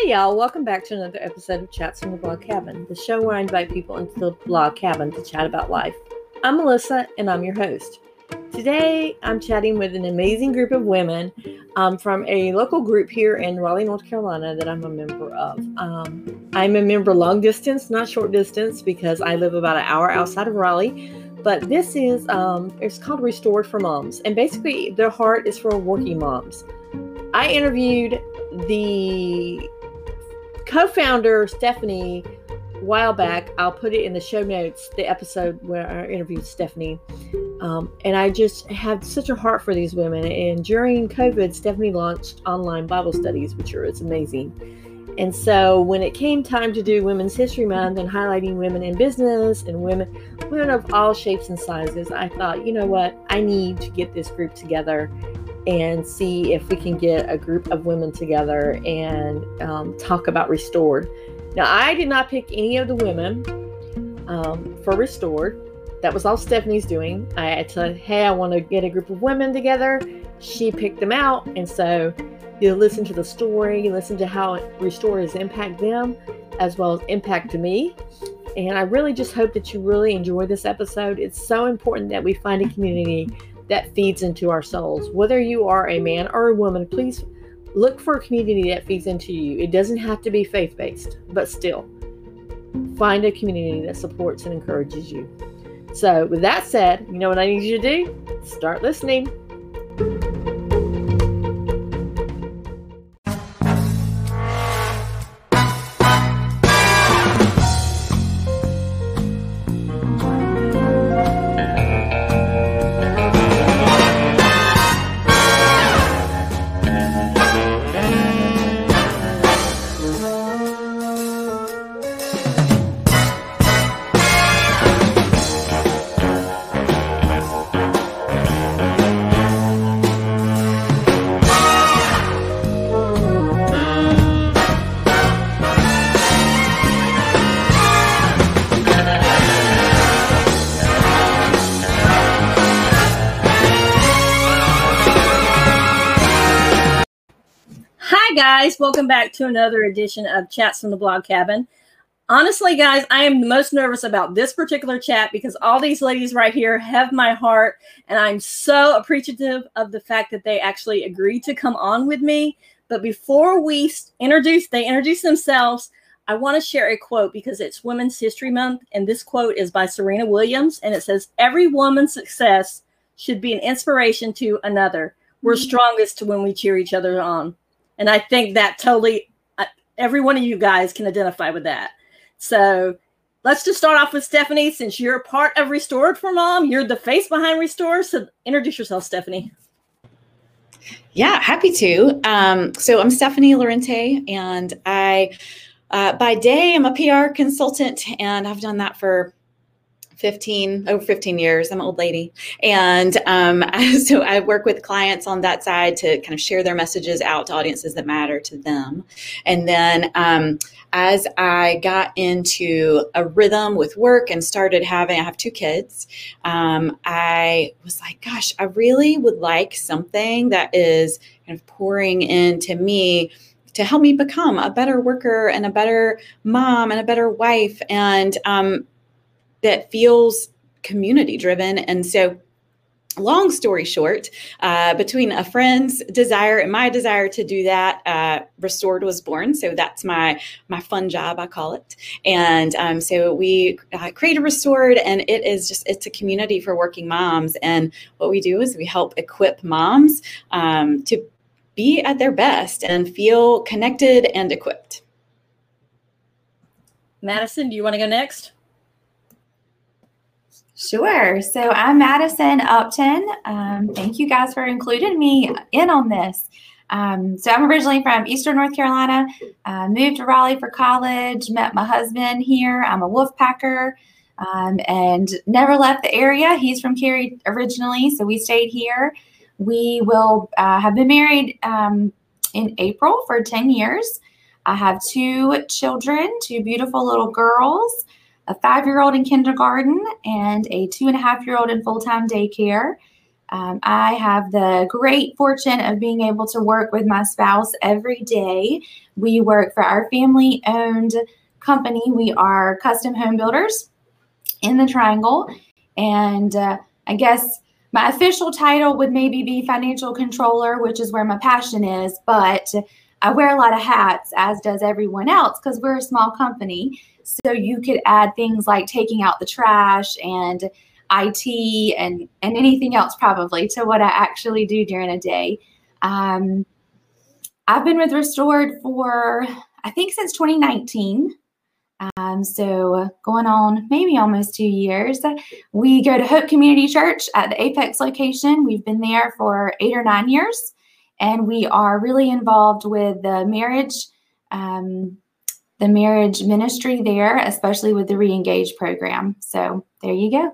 Hey y'all, welcome back to another episode of Chats from the Blog Cabin, the show where I invite people into the blog cabin to chat about life. I'm Melissa and I'm your host. Today I'm chatting with an amazing group of women um, from a local group here in Raleigh, North Carolina that I'm a member of. Um, I'm a member long distance, not short distance, because I live about an hour outside of Raleigh. But this is, um, it's called Restored for Moms. And basically, their heart is for working moms. I interviewed the co-founder Stephanie a while back. I'll put it in the show notes, the episode where I interviewed Stephanie. Um, and I just had such a heart for these women. And during COVID, Stephanie launched online Bible studies, which are it's amazing. And so when it came time to do Women's History Month and highlighting women in business and women, women of all shapes and sizes, I thought, you know what, I need to get this group together and see if we can get a group of women together and um, talk about Restored. Now, I did not pick any of the women um, for Restored. That was all Stephanie's doing. I said, hey, I want to get a group of women together. She picked them out. And so you listen to the story, you listen to how Restored has impacted them as well as impacted me. And I really just hope that you really enjoy this episode. It's so important that we find a community that feeds into our souls. Whether you are a man or a woman, please look for a community that feeds into you. It doesn't have to be faith based, but still, find a community that supports and encourages you. So, with that said, you know what I need you to do? Start listening. Guys. Welcome back to another edition of Chats from the Blog Cabin. Honestly, guys, I am the most nervous about this particular chat because all these ladies right here have my heart, and I'm so appreciative of the fact that they actually agreed to come on with me. But before we introduce, they introduce themselves. I want to share a quote because it's Women's History Month, and this quote is by Serena Williams, and it says, "Every woman's success should be an inspiration to another. We're mm-hmm. strongest when we cheer each other on." And I think that totally uh, every one of you guys can identify with that. So let's just start off with Stephanie. Since you're part of Restored for Mom, you're the face behind Restore. So introduce yourself, Stephanie. Yeah, happy to. Um, so I'm Stephanie Lorente, and I, uh, by day, I'm a PR consultant, and I've done that for 15 over 15 years. I'm an old lady. And um, so i work with clients on that side to kind of share their messages out to audiences that matter to them. And then um, as i got into a rhythm with work and started having i have two kids um, i was like gosh i really would like something that is kind of pouring into me to help me become a better worker and a better mom and a better wife. And um, that feels community driven. And so, long story short, uh, between a friend's desire and my desire to do that, uh, Restored was born. So that's my my fun job, I call it. And um, so we uh, created Restored, and it is just it's a community for working moms. And what we do is we help equip moms um, to be at their best and feel connected and equipped. Madison, do you want to go next? Sure. So I'm Madison Upton. Um, thank you guys for including me in on this. Um, so I'm originally from Eastern North Carolina. Uh, moved to Raleigh for college. Met my husband here. I'm a Wolfpacker, um, and never left the area. He's from Cary originally, so we stayed here. We will uh, have been married um, in April for 10 years. I have two children, two beautiful little girls a five year old in kindergarten and a two and a half year old in full time daycare. Um, I have the great fortune of being able to work with my spouse every day. We work for our family owned company. We are custom home builders in the Triangle. And uh, I guess my official title would maybe be financial controller, which is where my passion is, but I wear a lot of hats, as does everyone else, because we're a small company. So you could add things like taking out the trash and IT and and anything else probably to what I actually do during a day. Um, I've been with Restored for I think since 2019. Um, so going on maybe almost two years. We go to Hope Community Church at the Apex location. We've been there for eight or nine years, and we are really involved with the marriage, um, the marriage ministry there, especially with the Reengage program. So there you go.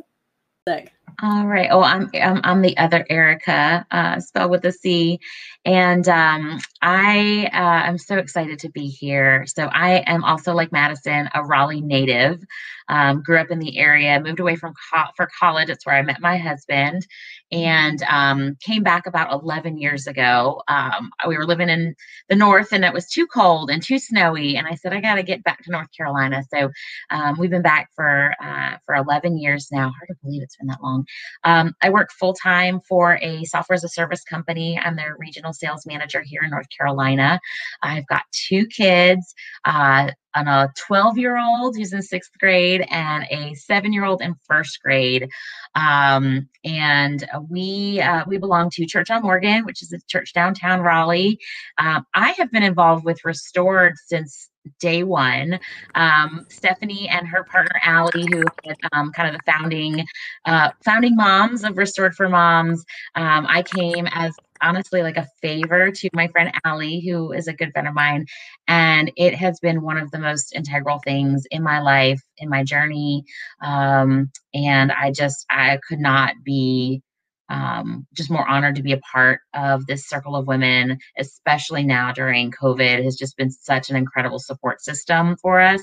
All right. Oh, I'm I'm, I'm the other Erica, uh, spelled with a C, and um, I uh, am so excited to be here. So I am also like Madison, a Raleigh native. Um, grew up in the area, moved away from co- for college. It's where I met my husband, and um, came back about 11 years ago. Um, we were living in the north, and it was too cold and too snowy. And I said, I got to get back to North Carolina. So um, we've been back for uh, for 11 years now. Hard to believe it's been that long. Um, I work full time for a software as a service company. I'm their regional sales manager here in North Carolina. I've got two kids. Uh, a 12 year old who's in sixth grade and a seven year old in first grade. Um, and we uh, we belong to Church on Morgan, which is a church downtown Raleigh. Um, I have been involved with Restored since day one. Um, Stephanie and her partner Allie, who had um, kind of the founding uh, founding moms of Restored for Moms. Um, I came as honestly like a favor to my friend Allie, who is a good friend of mine. And it has been one of the most integral things in my life, in my journey. Um, and I just, I could not be um, just more honored to be a part of this circle of women, especially now during COVID, has just been such an incredible support system for us.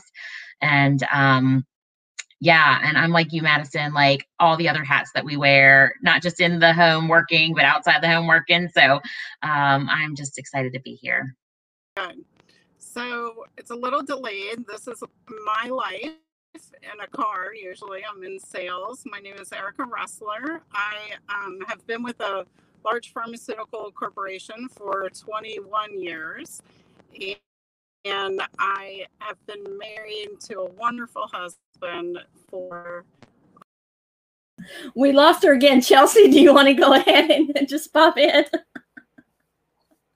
And um, yeah and i'm like you madison like all the other hats that we wear not just in the home working but outside the home working so um, i'm just excited to be here. Good. so it's a little delayed. This is my life in a car usually i'm in sales. My name is erica rustler i um, have been with a large pharmaceutical corporation for 21 years and I have been married to a wonderful husband for. We lost her again. Chelsea, do you want to go ahead and just pop in?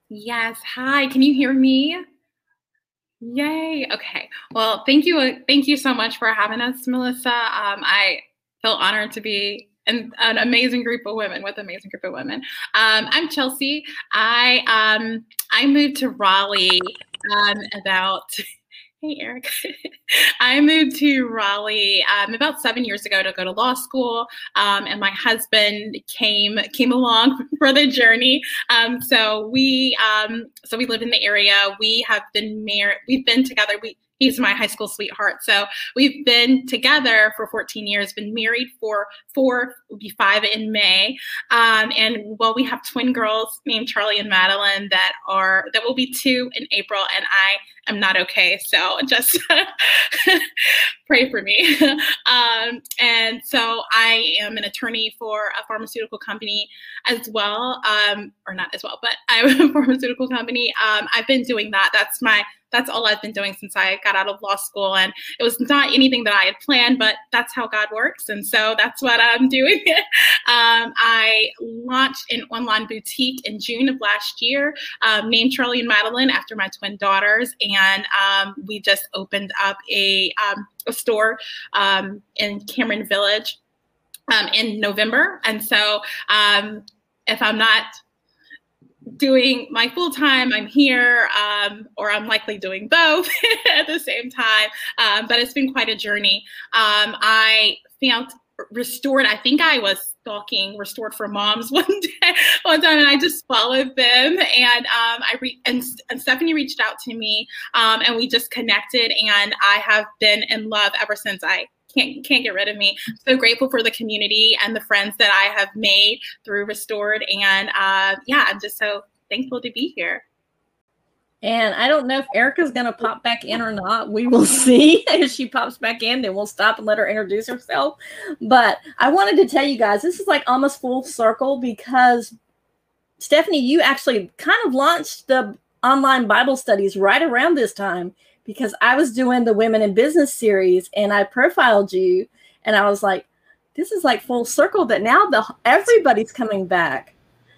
Yes. Hi. Can you hear me? Yay. Okay. Well, thank you. Thank you so much for having us, Melissa. Um, I feel honored to be in an amazing group of women with an amazing group of women. Um, I'm Chelsea. I um, I moved to Raleigh um, about. Hey, Eric. I moved to Raleigh um, about seven years ago to go to law school, um, and my husband came came along for the journey. Um, so we um, so we live in the area. We have been married. We've been together. We he's my high school sweetheart. So we've been together for 14 years, been married for four, will be five in May. Um, and well, we have twin girls named Charlie and Madeline that are, that will be two in April. And I am not okay. So just pray for me. um, and so I am an attorney for a pharmaceutical company as well, um, or not as well, but I'm a pharmaceutical company. Um, I've been doing that. That's my that's all I've been doing since I got out of law school. And it was not anything that I had planned, but that's how God works. And so that's what I'm doing. um, I launched an online boutique in June of last year, um, named Charlie and Madeline after my twin daughters. And um, we just opened up a, um, a store um, in Cameron Village. Um, in November. And so um, if I'm not doing my full time, I'm here, um, or I'm likely doing both at the same time. Um, but it's been quite a journey. Um, I found restored. I think I was stalking Restored for Moms one day, one time, and I just followed them. And um, I re- and, and, Stephanie reached out to me, um, and we just connected. And I have been in love ever since I can't can't get rid of me. So grateful for the community and the friends that I have made through Restored, and uh, yeah, I'm just so thankful to be here. And I don't know if Erica's going to pop back in or not. We will see if she pops back in. Then we'll stop and let her introduce herself. But I wanted to tell you guys this is like almost full circle because Stephanie, you actually kind of launched the online Bible studies right around this time because I was doing the Women in Business series and I profiled you and I was like, this is like full circle that now the everybody's coming back.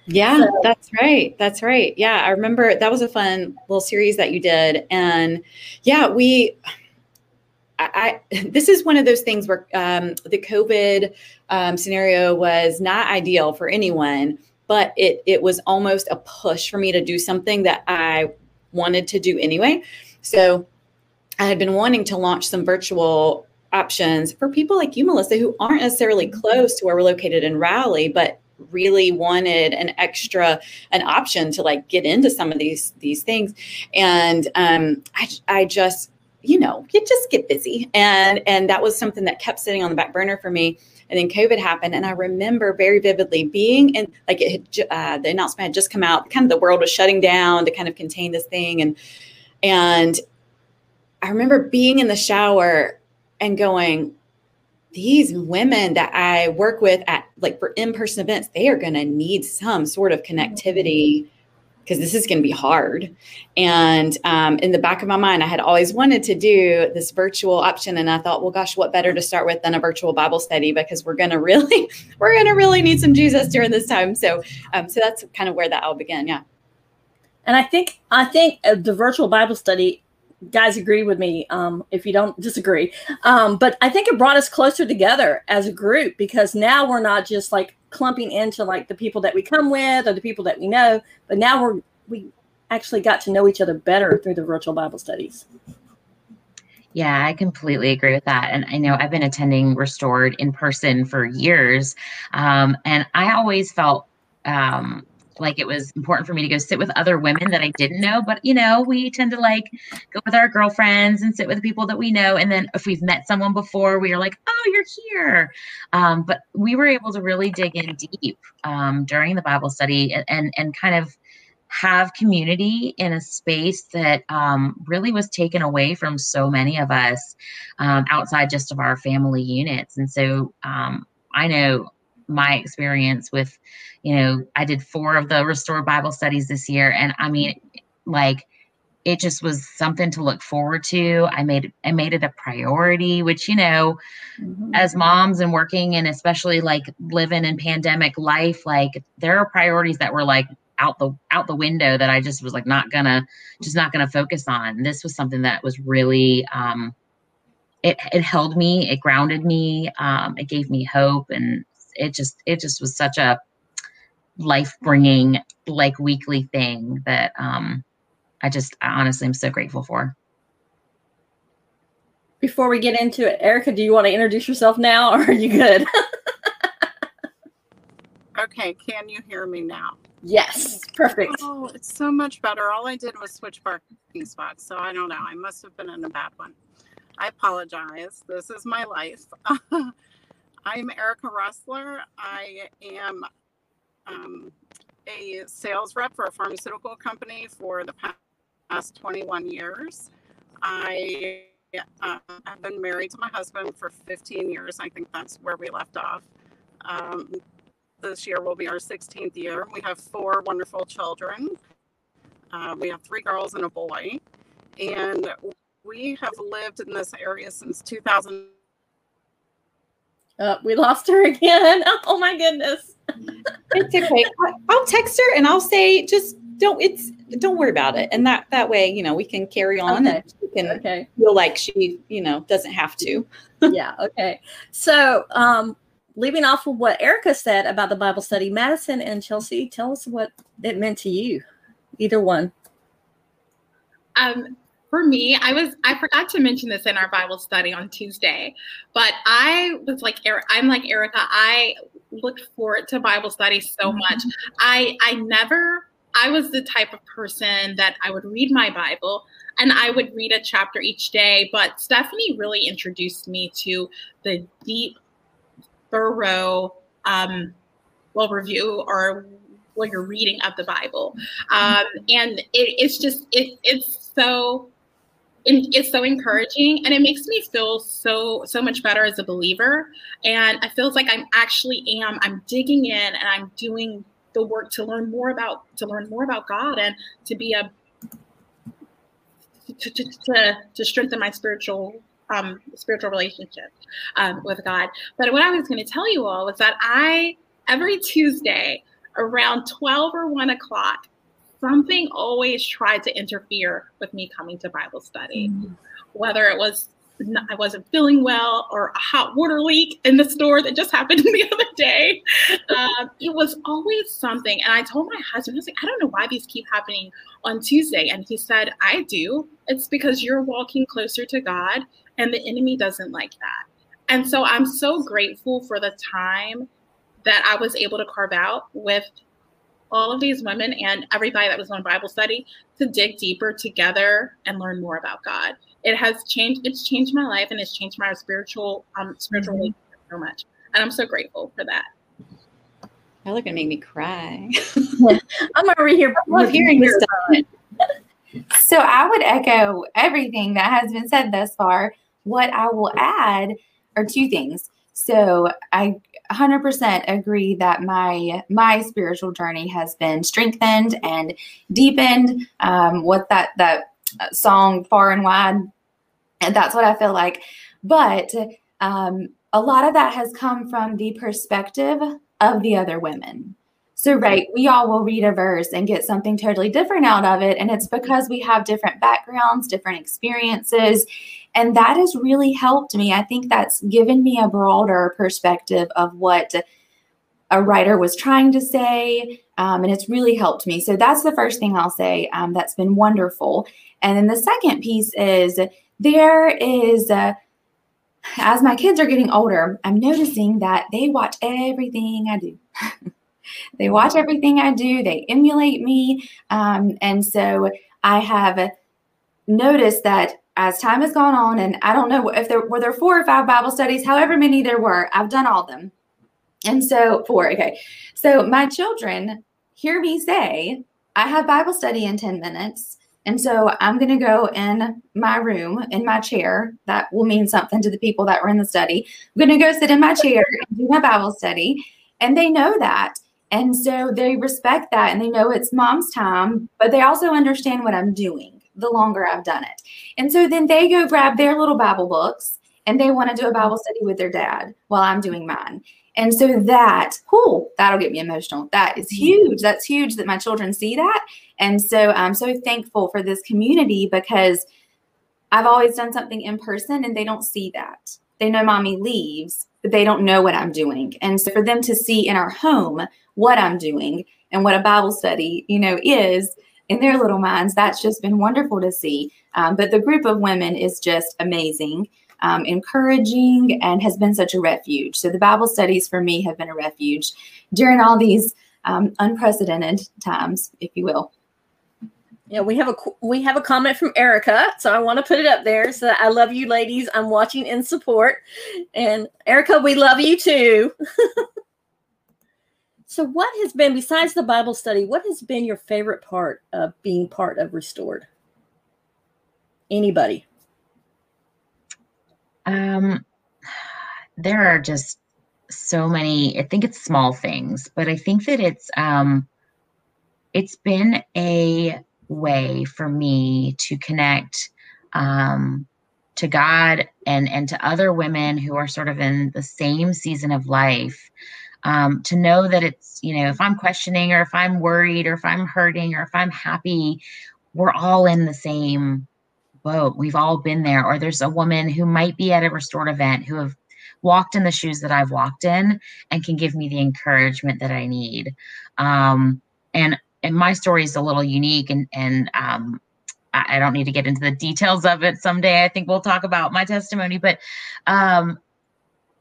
Yeah, so, that's right. That's right. Yeah, I remember that was a fun little series that you did, and yeah, we. I, I this is one of those things where um, the COVID um, scenario was not ideal for anyone, but it it was almost a push for me to do something that I wanted to do anyway. So I had been wanting to launch some virtual options for people like you, Melissa, who aren't necessarily close to where we're located in Raleigh, but really wanted an extra an option to like get into some of these these things. And um i i just you know you just get busy. And and that was something that kept sitting on the back burner for me. And then covid happened and i remember very vividly being in like it had, uh, the announcement had just come out kind of the world was shutting down to kind of contain this thing. And and i remember being in the shower and going these women that I work with at like for in-person events, they are going to need some sort of connectivity because this is going to be hard. And um, in the back of my mind, I had always wanted to do this virtual option, and I thought, well, gosh, what better to start with than a virtual Bible study because we're going to really, we're going to really need some Jesus during this time. So, um, so that's kind of where that all began. Yeah. And I think I think uh, the virtual Bible study guys agree with me um, if you don't disagree. Um, but I think it brought us closer together as a group because now we're not just like clumping into like the people that we come with or the people that we know, but now we're we actually got to know each other better through the virtual Bible studies. Yeah, I completely agree with that. And I know I've been attending Restored in person for years. Um, and I always felt um, like it was important for me to go sit with other women that I didn't know. But you know, we tend to like go with our girlfriends and sit with people that we know. And then if we've met someone before, we are like, oh, you're here. Um, but we were able to really dig in deep um, during the Bible study and, and, and kind of have community in a space that um, really was taken away from so many of us um, outside just of our family units. And so um, I know my experience with, you know, I did four of the restored Bible studies this year. And I mean, like, it just was something to look forward to. I made I made it a priority, which you know, mm-hmm. as moms and working and especially like living in pandemic life, like there are priorities that were like out the out the window that I just was like not gonna just not gonna focus on. This was something that was really um it it held me, it grounded me, um, it gave me hope and it just it just was such a life bringing like weekly thing that um I just I honestly am so grateful for. Before we get into it, Erica, do you want to introduce yourself now or are you good? okay, can you hear me now? Yes, perfect. Oh, it's so much better. All I did was switch parking spots, so I don't know. I must have been in a bad one. I apologize. This is my life. I'm Erica Rustler. I am um, a sales rep for a pharmaceutical company for the past 21 years. I uh, have been married to my husband for 15 years. I think that's where we left off. Um, this year will be our 16th year. We have four wonderful children. Uh, we have three girls and a boy. And we have lived in this area since 2000. Uh, we lost her again. Oh my goodness. it's okay. I'll text her and I'll say just don't it's don't worry about it. And that that way, you know, we can carry on okay. and she can okay. feel like she, you know, doesn't have to. yeah, okay. So um leaving off of what Erica said about the Bible study, Madison and Chelsea, tell us what it meant to you. Either one. Um for me, I was I forgot to mention this in our Bible study on Tuesday, but I was like I'm like Erica. I looked forward to Bible study so mm-hmm. much. I I never I was the type of person that I would read my Bible and I would read a chapter each day. But Stephanie really introduced me to the deep, thorough, um, well, review or what you're reading of the Bible. Um, and it, it's just, it, it's so it's so encouraging and it makes me feel so so much better as a believer. And i feels like i'm actually am i'm digging in and i'm doing the work to learn more about to learn more about god and to be a to, to, to, to strengthen my spiritual um, spiritual relationship um, with god. But what i was going to tell you all was that i every tuesday around 12 or 1 o'clock something always tried to interfere with me coming to Bible study, mm-hmm. whether it was I wasn't feeling well or a hot water leak in the store that just happened the other day. Um, it was always something. And I told my husband, I was like, I don't know why these keep happening on Tuesday. And he said, I do. It's because you're walking closer to God and the enemy doesn't like that. And so I'm so grateful for the time that I was able to carve out with all of these women and everybody that was on Bible study to dig deeper together and learn more about God. It has changed. It's changed my life and it's changed my spiritual um spiritual mm-hmm. so much, and I'm so grateful for that. Y'all are gonna make me cry. I'm over here. I love hearing this stuff. So I would echo everything that has been said thus far. What I will add are two things. So I 100% agree that my my spiritual journey has been strengthened and deepened. Um, what that that uh, song far and wide, and that's what I feel like. But um, a lot of that has come from the perspective of the other women. So, right, we all will read a verse and get something totally different out of it. And it's because we have different backgrounds, different experiences. And that has really helped me. I think that's given me a broader perspective of what a writer was trying to say. Um, and it's really helped me. So, that's the first thing I'll say um, that's been wonderful. And then the second piece is there is. A, as my kids are getting older, I'm noticing that they watch everything I do. They watch everything I do, they emulate me. Um, and so I have noticed that as time has gone on, and I don't know if there were there four or five Bible studies, however many there were, I've done all of them. And so, four, okay. So my children hear me say, I have Bible study in 10 minutes. And so I'm going to go in my room, in my chair. That will mean something to the people that were in the study. I'm going to go sit in my chair and do my Bible study. And they know that. And so they respect that and they know it's mom's time, but they also understand what I'm doing the longer I've done it. And so then they go grab their little Bible books and they want to do a Bible study with their dad while I'm doing mine. And so that, whoo, that'll get me emotional. That is mm-hmm. huge. That's huge that my children see that. And so I'm so thankful for this community because I've always done something in person and they don't see that. They know mommy leaves, they don't know what I'm doing. And so for them to see in our home what I'm doing and what a Bible study, you know, is in their little minds, that's just been wonderful to see. Um, but the group of women is just amazing, um, encouraging, and has been such a refuge. So the Bible studies for me have been a refuge during all these um, unprecedented times, if you will. Yeah, we have a we have a comment from Erica, so I want to put it up there. So I love you, ladies. I'm watching in support, and Erica, we love you too. so, what has been besides the Bible study? What has been your favorite part of being part of Restored? Anybody? Um, there are just so many. I think it's small things, but I think that it's um, it's been a way for me to connect um, to God and and to other women who are sort of in the same season of life. Um, to know that it's you know if I'm questioning or if I'm worried or if I'm hurting or if I'm happy, we're all in the same boat. We've all been there. Or there's a woman who might be at a restored event who have walked in the shoes that I've walked in and can give me the encouragement that I need. Um, and and my story is a little unique and and um, I, don't need to get into the details of it someday. I think we'll talk about my testimony, but um,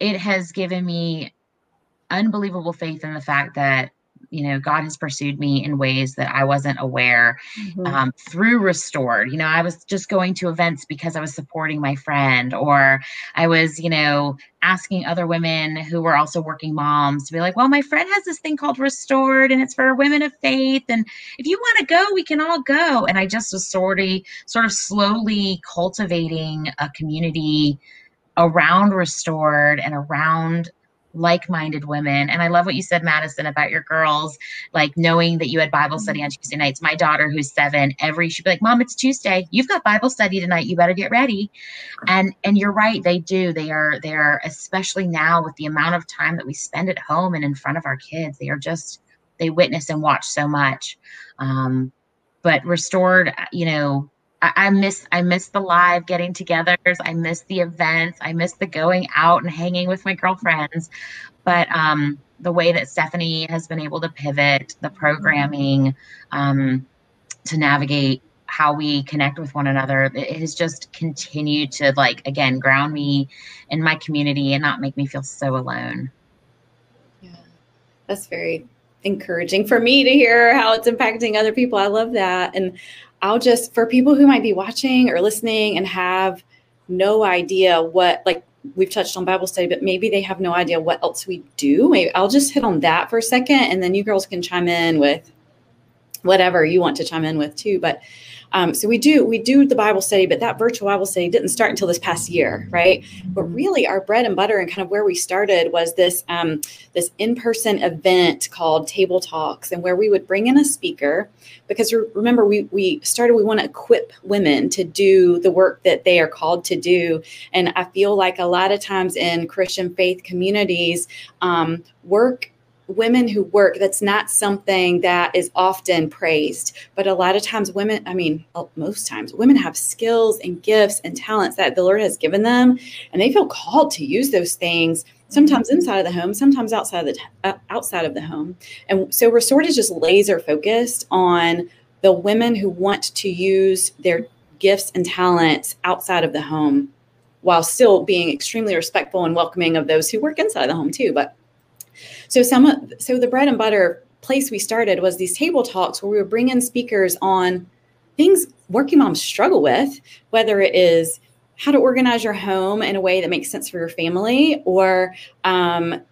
it has given me unbelievable faith in the fact that you know, God has pursued me in ways that I wasn't aware mm-hmm. um, through Restored. You know, I was just going to events because I was supporting my friend, or I was, you know, asking other women who were also working moms to be like, well, my friend has this thing called Restored and it's for women of faith. And if you want to go, we can all go. And I just was sort of, sort of slowly cultivating a community around Restored and around like-minded women. And i love what you said madison about your girls like knowing that you had bible study on tuesday nights. My daughter who's seven every she'd be like mom it's tuesday. You've got bible study tonight. You better get ready. And and you're right they do. They are they are especially now with the amount of time that we spend at home and in front of our kids they are just they witness and watch so much. Um but restored you know I, miss I miss the live getting togethers. I miss the events. I miss the going out and hanging with my girlfriends. But um, the way that Stephanie has been able to pivot the programming um, to navigate how we connect with one another, it has just continued to like again ground me in my community and not make me feel so alone. Yeah, that's very encouraging for me to hear how it's impacting other people. I love that. And I'll just, for people who might be watching or listening and have no idea what, like we've touched on Bible study, but maybe they have no idea what else we do. Maybe I'll just hit on that for a second and then you girls can chime in with whatever you want to chime in with too. But um, so we do we do the Bible study, but that virtual Bible study didn't start until this past year, right? But really, our bread and butter and kind of where we started was this um, this in person event called Table Talks, and where we would bring in a speaker because remember we we started we want to equip women to do the work that they are called to do, and I feel like a lot of times in Christian faith communities, um, work women who work that's not something that is often praised but a lot of times women i mean most times women have skills and gifts and talents that the lord has given them and they feel called to use those things sometimes inside of the home sometimes outside of the uh, outside of the home. And so we're sort of just laser focused on the women who want to use their gifts and talents outside of the home while still being extremely respectful and welcoming of those who work inside the home too but so some so the bread and butter place we started was these table talks where we would bring in speakers on things working moms struggle with, whether it is how to organize your home in a way that makes sense for your family, or um,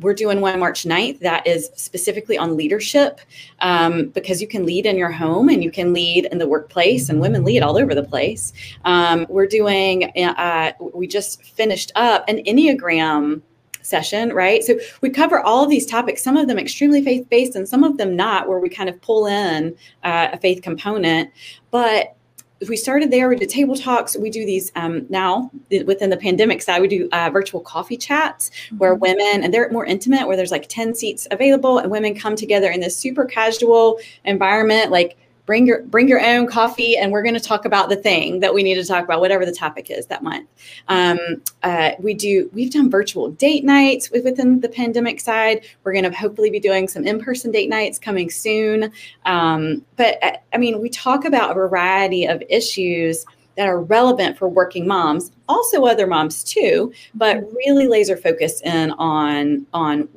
we're doing one March 9th that is specifically on leadership um, because you can lead in your home and you can lead in the workplace, and women lead all over the place. Um, we're doing, uh, we just finished up an Enneagram session, right? So we cover all of these topics, some of them extremely faith based and some of them not, where we kind of pull in uh, a faith component. But we started there. We did table talks. We do these um, now within the pandemic side. We do uh, virtual coffee chats where mm-hmm. women and they're more intimate, where there's like ten seats available, and women come together in this super casual environment, like bring your bring your own coffee and we're going to talk about the thing that we need to talk about whatever the topic is that month. Um, uh, we do we've done virtual date nights within the pandemic side. We're going to hopefully be doing some in-person date nights coming soon. Um, but uh, i mean we talk about a variety of issues that are relevant for working moms also other moms too but really laser focused in on on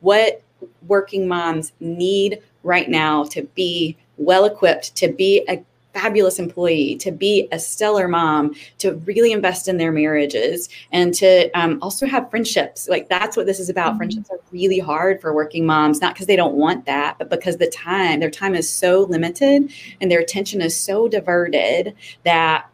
what working moms need right now to be well equipped to be a fabulous employee, to be a stellar mom, to really invest in their marriages, and to um, also have friendships. Like that's what this is about. Mm-hmm. Friendships are really hard for working moms, not because they don't want that, but because the time, their time is so limited and their attention is so diverted that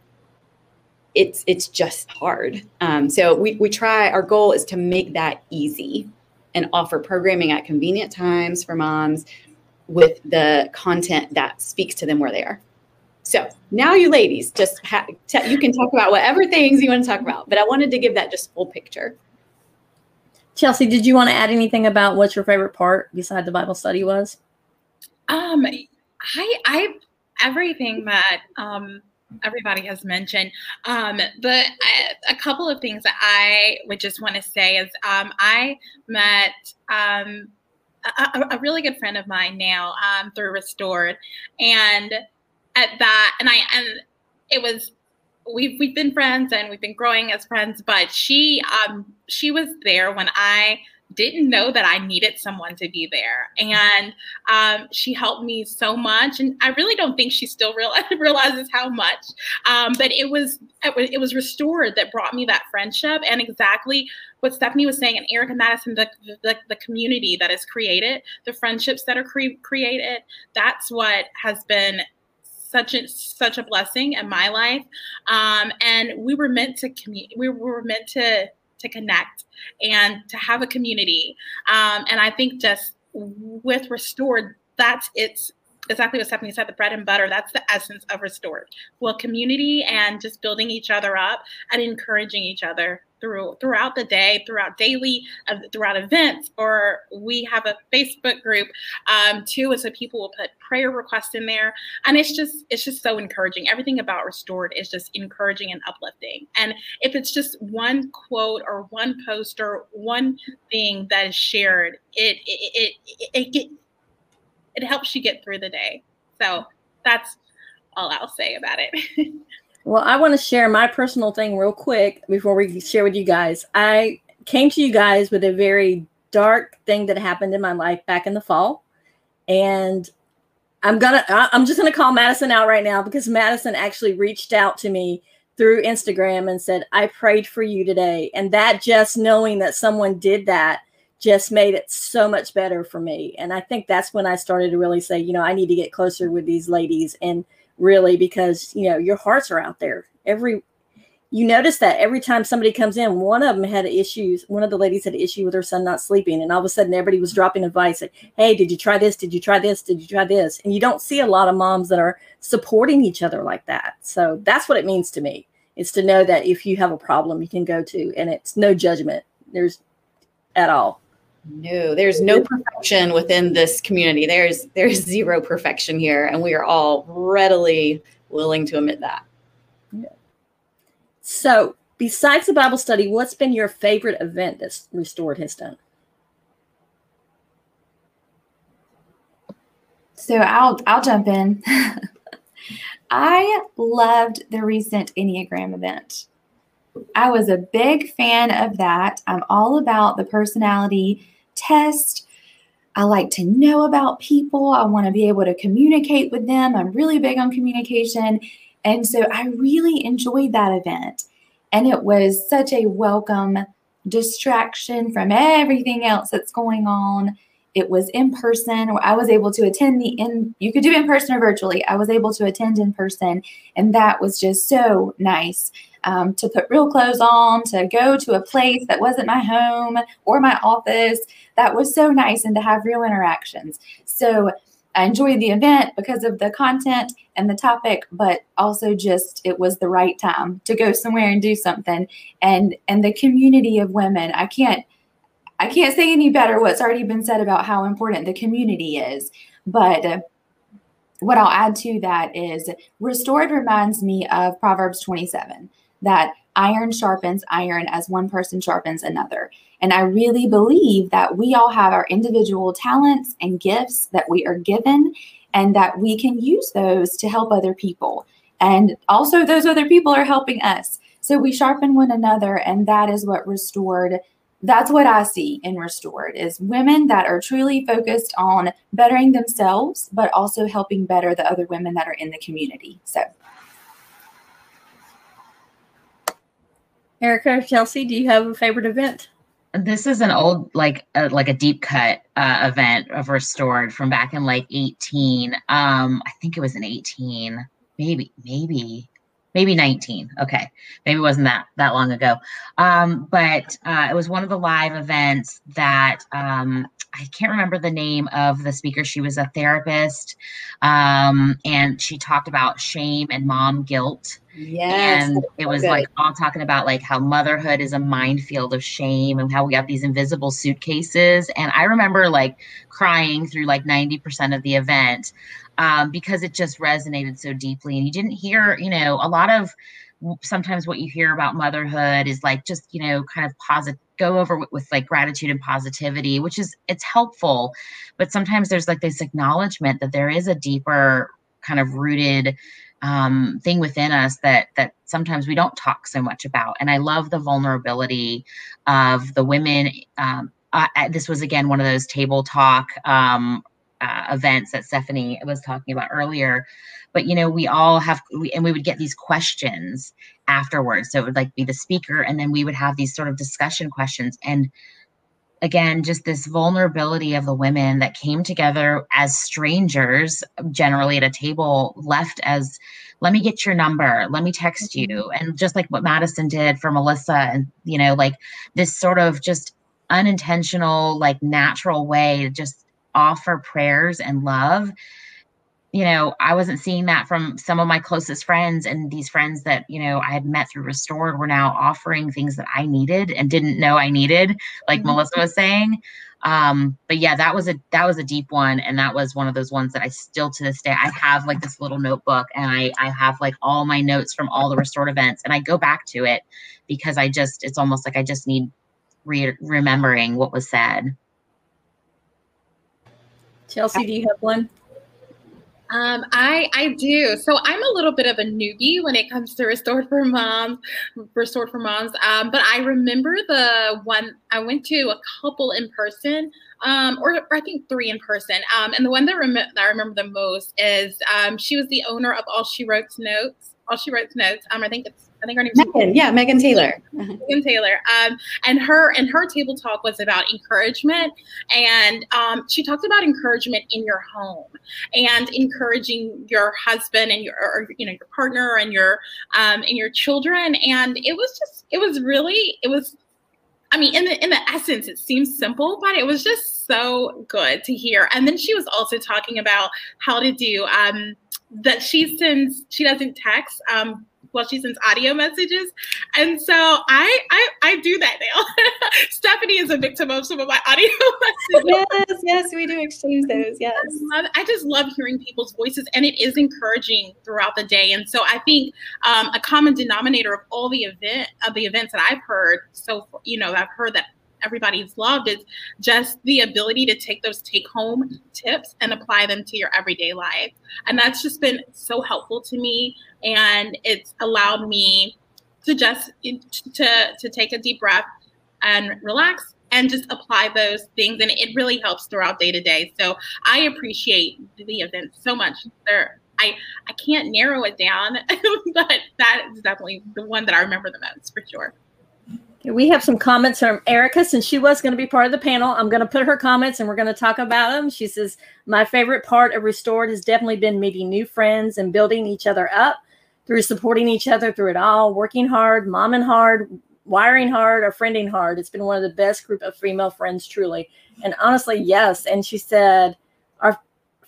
it's it's just hard. Um, so we we try. Our goal is to make that easy and offer programming at convenient times for moms with the content that speaks to them where they are. So now you ladies just ha- t- you can talk about whatever things you want to talk about, but I wanted to give that just full picture. Chelsea, did you want to add anything about what your favorite part beside the Bible study was? Um, I, I, everything that um, everybody has mentioned. Um, but I, a couple of things that I would just want to say is um, I met um, a, a, really good friend of mine now um, through Restored, and at that, and I and it was we've we've been friends and we've been growing as friends, but she um she was there when I didn't know that I needed someone to be there. And um, she helped me so much. And I really don't think she still real- realizes how much. Um, but it was it was restored that brought me that friendship and exactly what Stephanie was saying and Erica Madison, the, the, the community that is created, the friendships that are cre- created, that's what has been such a such a blessing in my life. Um, and we were meant to commu- we were meant to to connect and to have a community. Um, and I think just with restored, that's it's exactly what Stephanie said, the bread and butter, that's the essence of restored. Well, community and just building each other up and encouraging each other through throughout the day, throughout daily, uh, throughout events, or we have a Facebook group um, too, so people will put prayer requests in there, and it's just it's just so encouraging. Everything about Restored is just encouraging and uplifting. And if it's just one quote or one post or one thing that is shared, it it it it, it, it helps you get through the day. So that's all I'll say about it. Well, I want to share my personal thing real quick before we share with you guys. I came to you guys with a very dark thing that happened in my life back in the fall. And I'm gonna I'm just gonna call Madison out right now because Madison actually reached out to me through Instagram and said, I prayed for you today. And that just knowing that someone did that just made it so much better for me. And I think that's when I started to really say, you know, I need to get closer with these ladies and really because you know your hearts are out there. Every you notice that every time somebody comes in one of them had issues one of the ladies had an issue with her son not sleeping and all of a sudden everybody was dropping advice like, hey did you try this? Did you try this? Did you try this? And you don't see a lot of moms that are supporting each other like that. So that's what it means to me is to know that if you have a problem you can go to and it's no judgment there's at all no, there's no perfection within this community. There's there's zero perfection here, and we are all readily willing to admit that. Yeah. So, besides the Bible study, what's been your favorite event that's Restored has done? So I'll I'll jump in. I loved the recent Enneagram event. I was a big fan of that. I'm all about the personality test. I like to know about people. I want to be able to communicate with them. I'm really big on communication. And so I really enjoyed that event. And it was such a welcome distraction from everything else that's going on. It was in person. or I was able to attend the in you could do in person or virtually. I was able to attend in person and that was just so nice um, to put real clothes on, to go to a place that wasn't my home or my office. That was so nice, and to have real interactions. So I enjoyed the event because of the content and the topic, but also just it was the right time to go somewhere and do something. And and the community of women, I can't I can't say any better what's already been said about how important the community is. But what I'll add to that is restored reminds me of Proverbs 27 that iron sharpens iron as one person sharpens another. And I really believe that we all have our individual talents and gifts that we are given, and that we can use those to help other people. And also, those other people are helping us. So we sharpen one another, and that is what restored. That's what I see in restored is women that are truly focused on bettering themselves, but also helping better the other women that are in the community. So Erica, Chelsea, do you have a favorite event? This is an old, like, uh, like a deep cut uh, event of Restored from back in like 18. Um, I think it was in 18, maybe, maybe, maybe 19. Okay, maybe it wasn't that that long ago. Um, but uh, it was one of the live events that um, I can't remember the name of the speaker. She was a therapist, um, and she talked about shame and mom guilt. Yes, and it was like all talking about like how motherhood is a minefield of shame and how we have these invisible suitcases. And I remember like crying through like 90% of the event um, because it just resonated so deeply. And you didn't hear, you know, a lot of sometimes what you hear about motherhood is like just, you know, kind of positive go over with, with, like gratitude and positivity which is it's helpful but sometimes there's like this acknowledgement that there is a deeper kind of rooted um, thing within us that that sometimes we don't talk so much about and i love the vulnerability of the women um, uh, this was again one of those table talk um, uh, events that Stephanie was talking about earlier. But you know, we all have, we, and we would get these questions afterwards. So it would like be the speaker, and then we would have these sort of discussion questions. And again, just this vulnerability of the women that came together as strangers, generally at a table, left as let me get your number let me text you mm-hmm. and just like what madison did for melissa and you know like this sort of just unintentional like natural way to just offer prayers and love you know i wasn't seeing that from some of my closest friends and these friends that you know i had met through restored were now offering things that i needed and didn't know i needed like mm-hmm. melissa was saying. Um but yeah that was a that was a deep one and that was one of those ones that i still to this day i have like this little notebook and i i have like all my notes from all the restored events and i go back to it because i just it's almost like i just need re- remembering what was said. Chelsea do you have one um, I I do. So I'm a little bit of a newbie when it comes to Restored for Moms, Restored for Moms. Um, but I remember the one I went to a couple in person, um, or, or I think three in person. Um, and the one that, rem- that I remember the most is um, she was the owner of All She Wrote Notes. All She Wrote Notes. Um, I think it's I think her name Megan. Yeah, Megan Taylor. Uh-huh. Megan Taylor. Um, and her and her table talk was about encouragement, and um, she talked about encouragement in your home and encouraging your husband and your or, you know your partner and your um, and your children. And it was just it was really it was. I mean, in the in the essence, it seems simple, but it was just so good to hear. And then she was also talking about how to do um, that. She sends she doesn't text. Um, well, she sends audio messages. And so I I, I do that now. Stephanie is a victim of some of my audio messages. Yes, yes, we do exchange those. Yes. I, love, I just love hearing people's voices and it is encouraging throughout the day. And so I think um, a common denominator of all the event of the events that I've heard, so you know, I've heard that everybody's loved is just the ability to take those take home tips and apply them to your everyday life. And that's just been so helpful to me. And it's allowed me to just to, to take a deep breath and relax and just apply those things and it really helps throughout day to day so i appreciate the event so much there i i can't narrow it down but that is definitely the one that i remember the most for sure we have some comments from Erica since she was going to be part of the panel. I'm going to put her comments and we're going to talk about them. She says, My favorite part of Restored has definitely been meeting new friends and building each other up through supporting each other through it all, working hard, momming hard, wiring hard, or friending hard. It's been one of the best group of female friends, truly. And honestly, yes. And she said, Our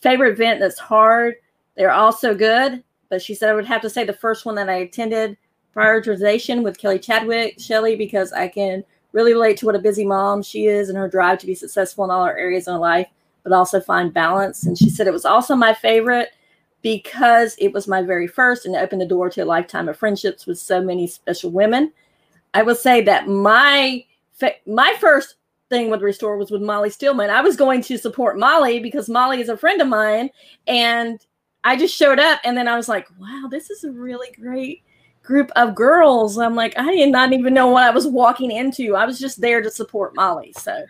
favorite event that's hard, they're all so good. But she said, I would have to say the first one that I attended prioritization with Kelly Chadwick, Shelly, because I can really relate to what a busy mom she is and her drive to be successful in all her areas in her life, but also find balance. And she said it was also my favorite because it was my very first and opened the door to a lifetime of friendships with so many special women. I will say that my my first thing with Restore was with Molly Stillman. I was going to support Molly because Molly is a friend of mine, and I just showed up, and then I was like, "Wow, this is a really great group of girls. I'm like, I did not even know what I was walking into. I was just there to support Molly. So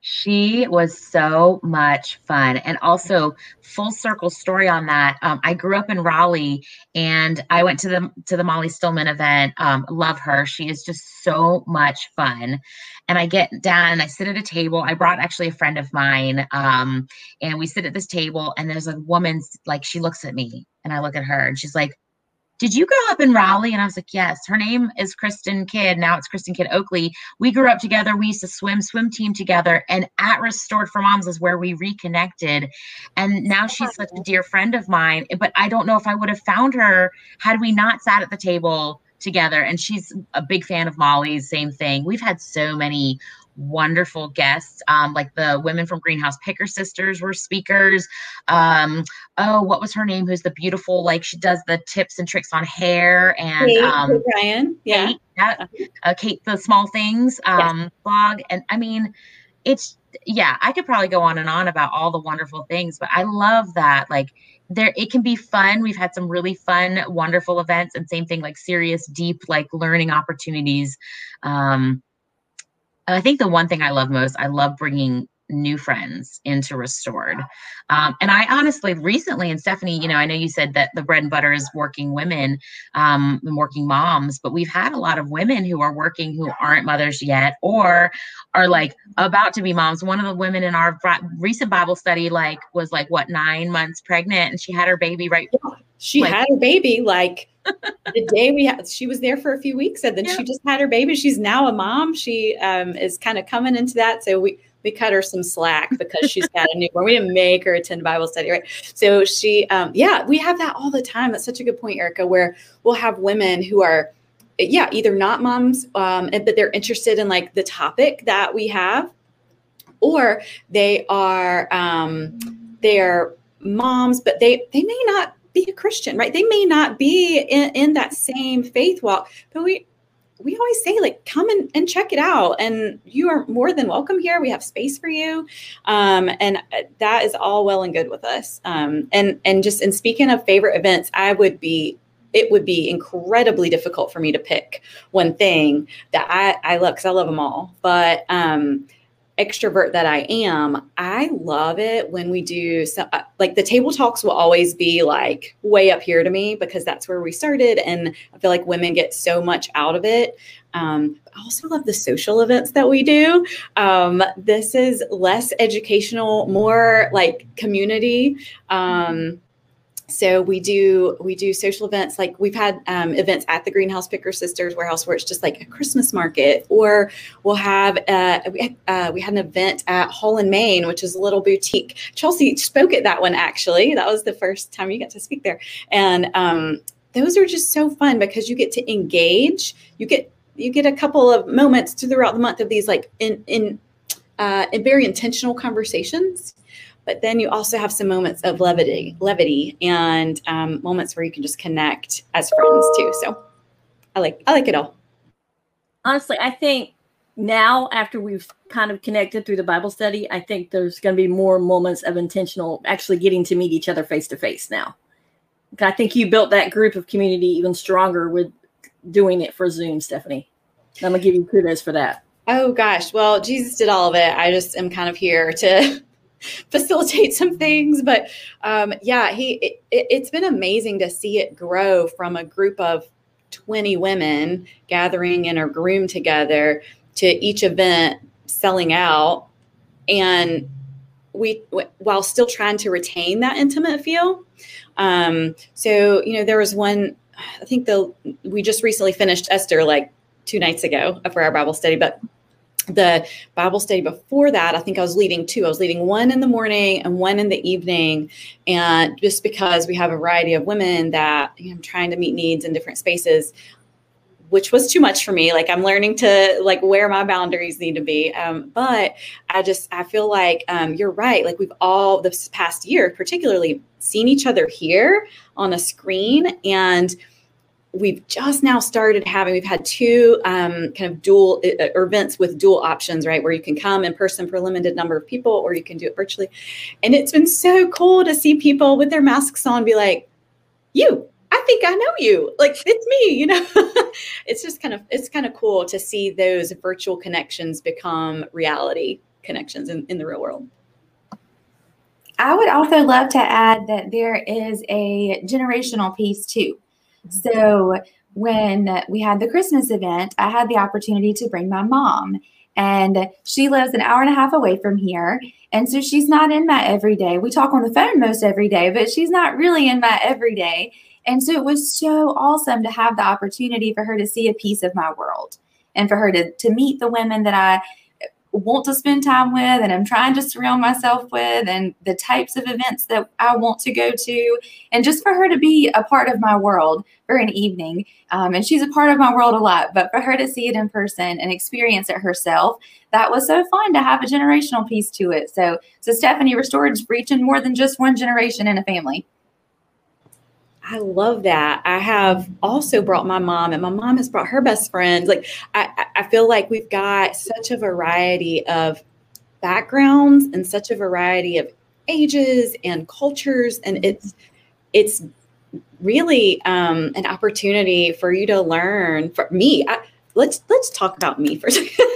she was so much fun. And also, full circle story on that. Um, I grew up in Raleigh, and I went to the to the Molly Stillman event. Um, love her. She is just so much fun. And I get down and I sit at a table. I brought actually a friend of mine, um, and we sit at this table. And there's a woman like she looks at me, and I look at her, and she's like, did you grow up in Raleigh? And I was like, yes. Her name is Kristen Kidd. Now it's Kristen Kidd Oakley. We grew up together. We used to swim, swim team together. And at Restored for Moms is where we reconnected. And now she's such a dear friend of mine. But I don't know if I would have found her had we not sat at the table together. And she's a big fan of Molly's, same thing. We've had so many wonderful guests. Um, like the women from Greenhouse Picker Sisters were speakers. Um, oh, what was her name? Who's the beautiful, like she does the tips and tricks on hair and Kate um, Ryan. Yeah. Kate, yeah. Uh, Kate, the small things um, yeah. blog. And I mean, it's, yeah, I could probably go on and on about all the wonderful things, but I love that. Like, there it can be fun we've had some really fun wonderful events and same thing like serious deep like learning opportunities um I think the one thing I love most, I love bringing new friends into restored. Um, and i honestly recently and stephanie you know i know you said that the bread and butter is working women um, and working moms but we've had a lot of women who are working who aren't mothers yet or are like about to be moms. One of the women in our recent bible study like was like what nine months pregnant and she had her baby right she like, had her baby like the day we had she was there for a few weeks and then yeah. she just had her baby. She's now a mom. She um, is kind of coming into that. So we we cut her some slack because she's got a newborn. We didn't make her attend Bible study, right? So she, um, yeah, we have that all the time. That's such a good point, Erica, where we'll have women who are, yeah, either not moms, um, but they're interested in like the topic that we have, or they are, um, they're moms, but they they may not be a Christian, right? They may not be in, in that same faith walk, but we we always say like come and, and check it out and you are more than welcome here. We have space for you. Um, and uh, that is all well and good with us. Um, and and just in speaking of favorite events i would be it would be incredibly difficult for me to pick one thing that i i love because i love them all. But um extrovert that I am, I love it when we do so, uh, like the table talks will always be like way up here to me because that's where we started. And I feel like women get so much out of it. Um, I also love the social events that we do. Um, this is less educational, more like community. Um, so we do we do social events like we've had um, events at the greenhouse picker sisters warehouse where it's just like a christmas market or we'll have uh, we, uh, we had an event at hall in main which is a little boutique. Chelsea spoke at that one actually. That was the first time you got to speak there. And um, those are just so fun because you get to engage. You get you get a couple of moments throughout the month of these like in in uh, in very intentional conversations but then you also have some moments of levity, levity, and um, moments where you can just connect as friends too. So I like I like it all. Honestly, I think now after we've kind of connected through the Bible study, I think there's going to be more moments of intentional actually getting to meet each other face to face now. I think you built that group of community even stronger with doing it for Zoom, Stephanie. I'm gonna give you kudos for that. Oh gosh, well, Jesus did all of it. I just am kind of here to facilitate some things. But um, yeah, he it, it's been amazing to see it grow from a group of 20 women gathering in a room together to each event selling out and we while still trying to retain that intimate feel um, so you know there was one i think the we just recently finished esther like two nights ago for our bible study but the Bible study before that, I think I was leading two. I was leading one in the morning and one in the evening. And just because we have a variety of women that you know, I'm trying to meet needs in different spaces, which was too much for me. Like I'm learning to like where my boundaries need to be. Um, but I just I feel like um, you're right. Like we've all this past year, particularly seen each other here on a screen and we've just now started having we've had two um, kind of dual uh, uh, events with dual options right? Where you can come in person for a limited number of people or you can do it virtually. And it's been so cool to see people with their masks on be like you i think i know you. Like it's me you know? It's just kind of it's kind of cool to see those virtual connections become reality connections in, in the real world. I would also love to add that there is a generational piece too so when we had the Christmas event, I had the opportunity to bring my mom. And she lives an hour and a half away from here. And so she's not in my everyday. We talk on the phone most every day, but she's not really in my everyday. And so it was so awesome to have the opportunity for her to see a piece of my world and for her to, to meet the women that I want to spend time with and I'm trying to surround myself with and the types of events that I want to go to. And just for her to be a part of my world for an evening um, and she's a part of my world a lot but for her to see it in person and experience it herself that was so fun to have a generational piece to it. So so Stephanie restored reaching more than just one generation in a family I love that. I have also brought my mom, and my mom has brought her best friends. Like, I, I feel like we've got such a variety of backgrounds and such a variety of ages and cultures, and it's it's really um, an opportunity for you to learn. For me, I, let's let's talk about me for a second.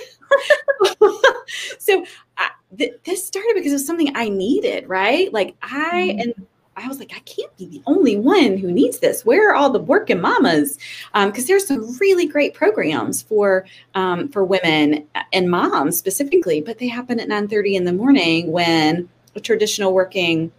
so I, th- this started because it was something I needed, right? Like I mm-hmm. and I was like, I can't be the only one who needs this. Where are all the working mamas? Because um, there's some really great programs for um, for women and moms specifically, but they happen at 9:30 in the morning when a traditional working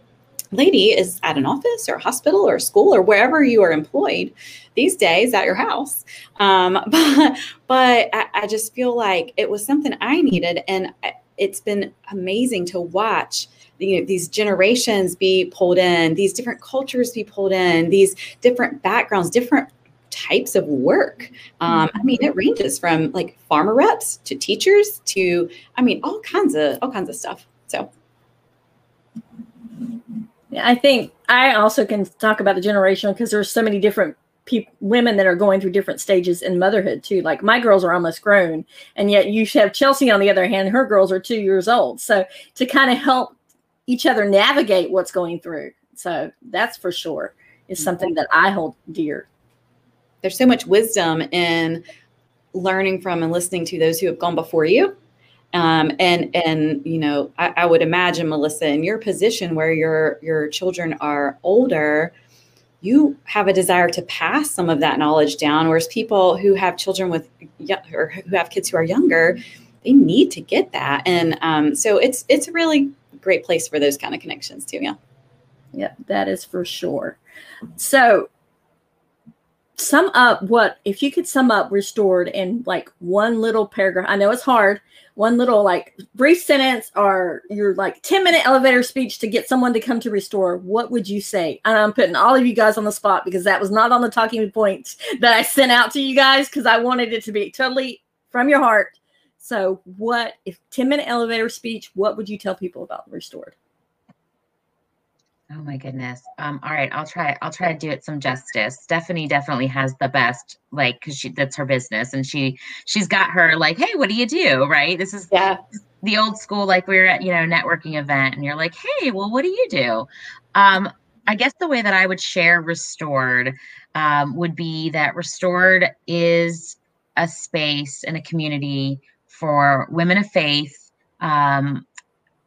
lady is at an office or a hospital or a school or wherever you are employed these days at your house. Um, but but I, I, just feel like it was something I needed, and it's been amazing to watch. You know, these generations be pulled in, these different cultures be pulled in, these different backgrounds, different types of work. Um, I mean, it ranges from like farmer reps to teachers to, I mean, all kinds of all kinds of stuff. So I think I also can talk about the generational because there's so many different people, women that are going through different stages in motherhood too. Like my girls are almost grown, and yet you have Chelsea on the other hand. Her girls are two years old, so to kind of help each other navigate what's going through. So that's for sure is mm-hmm. something that I hold dear. There's so much wisdom in learning from and listening to those who have gone before you um, and and you know, I, I, would imagine Melissa, in your position where your your children are older, you have a desire to pass some of that knowledge down. Whereas people who have children with or who have kids who are younger, they need to get that. And um, so it's it's really great place for those kind of connections too. Yeah. Yeah, that is for sure. So sum up what if you could sum up restored in like one little paragraph i know it's hard one little like brief sentence or your like 10 minute elevator speech to get someone to come to restore what would you say and i'm putting all of you guys on the spot because that was not on the talking points that i sent out to you guys because i wanted it to be totally from your heart so what if 10 minute elevator speech what would you tell people about restored Oh my goodness. Um, all right, I'll try. I'll try to do it some justice. Stephanie definitely has the best, like, because she that's her business, and she she's got her like, hey, what do you do? Right. This is yeah the old school, like we are at you know networking event, and you're like, hey, well, what do you do? Um, I guess the way that I would share restored um, would be that restored is a space and a community for women of faith um,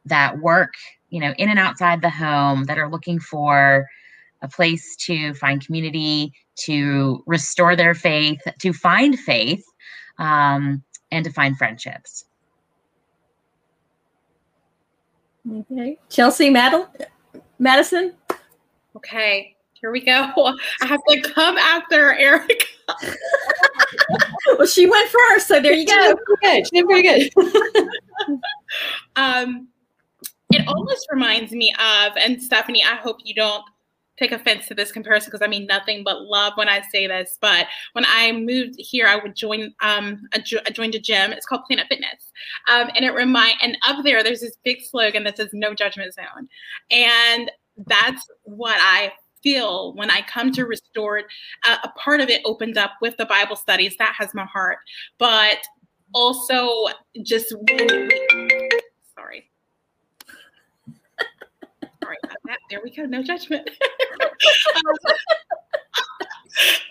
that work you know, in and outside the home that are looking for a place to find community, to restore their faith, to find faith, um, and to find friendships. Okay. Chelsea Madel- Madison. Okay, here we go. I have to come after Erica. well, she went first, so there you go. She did pretty good. um, it almost reminds me of, and Stephanie, I hope you don't take offense to this comparison because I mean nothing but love when I say this. But when I moved here, I would join. Um, I, jo- I joined a gym. It's called Planet Fitness, um, and it remind. And up there, there's this big slogan that says "No Judgment Zone," and that's what I feel when I come to Restored. Uh, a part of it opens up with the Bible studies. That has my heart, but also just sorry Sorry about that. There we go. No judgment.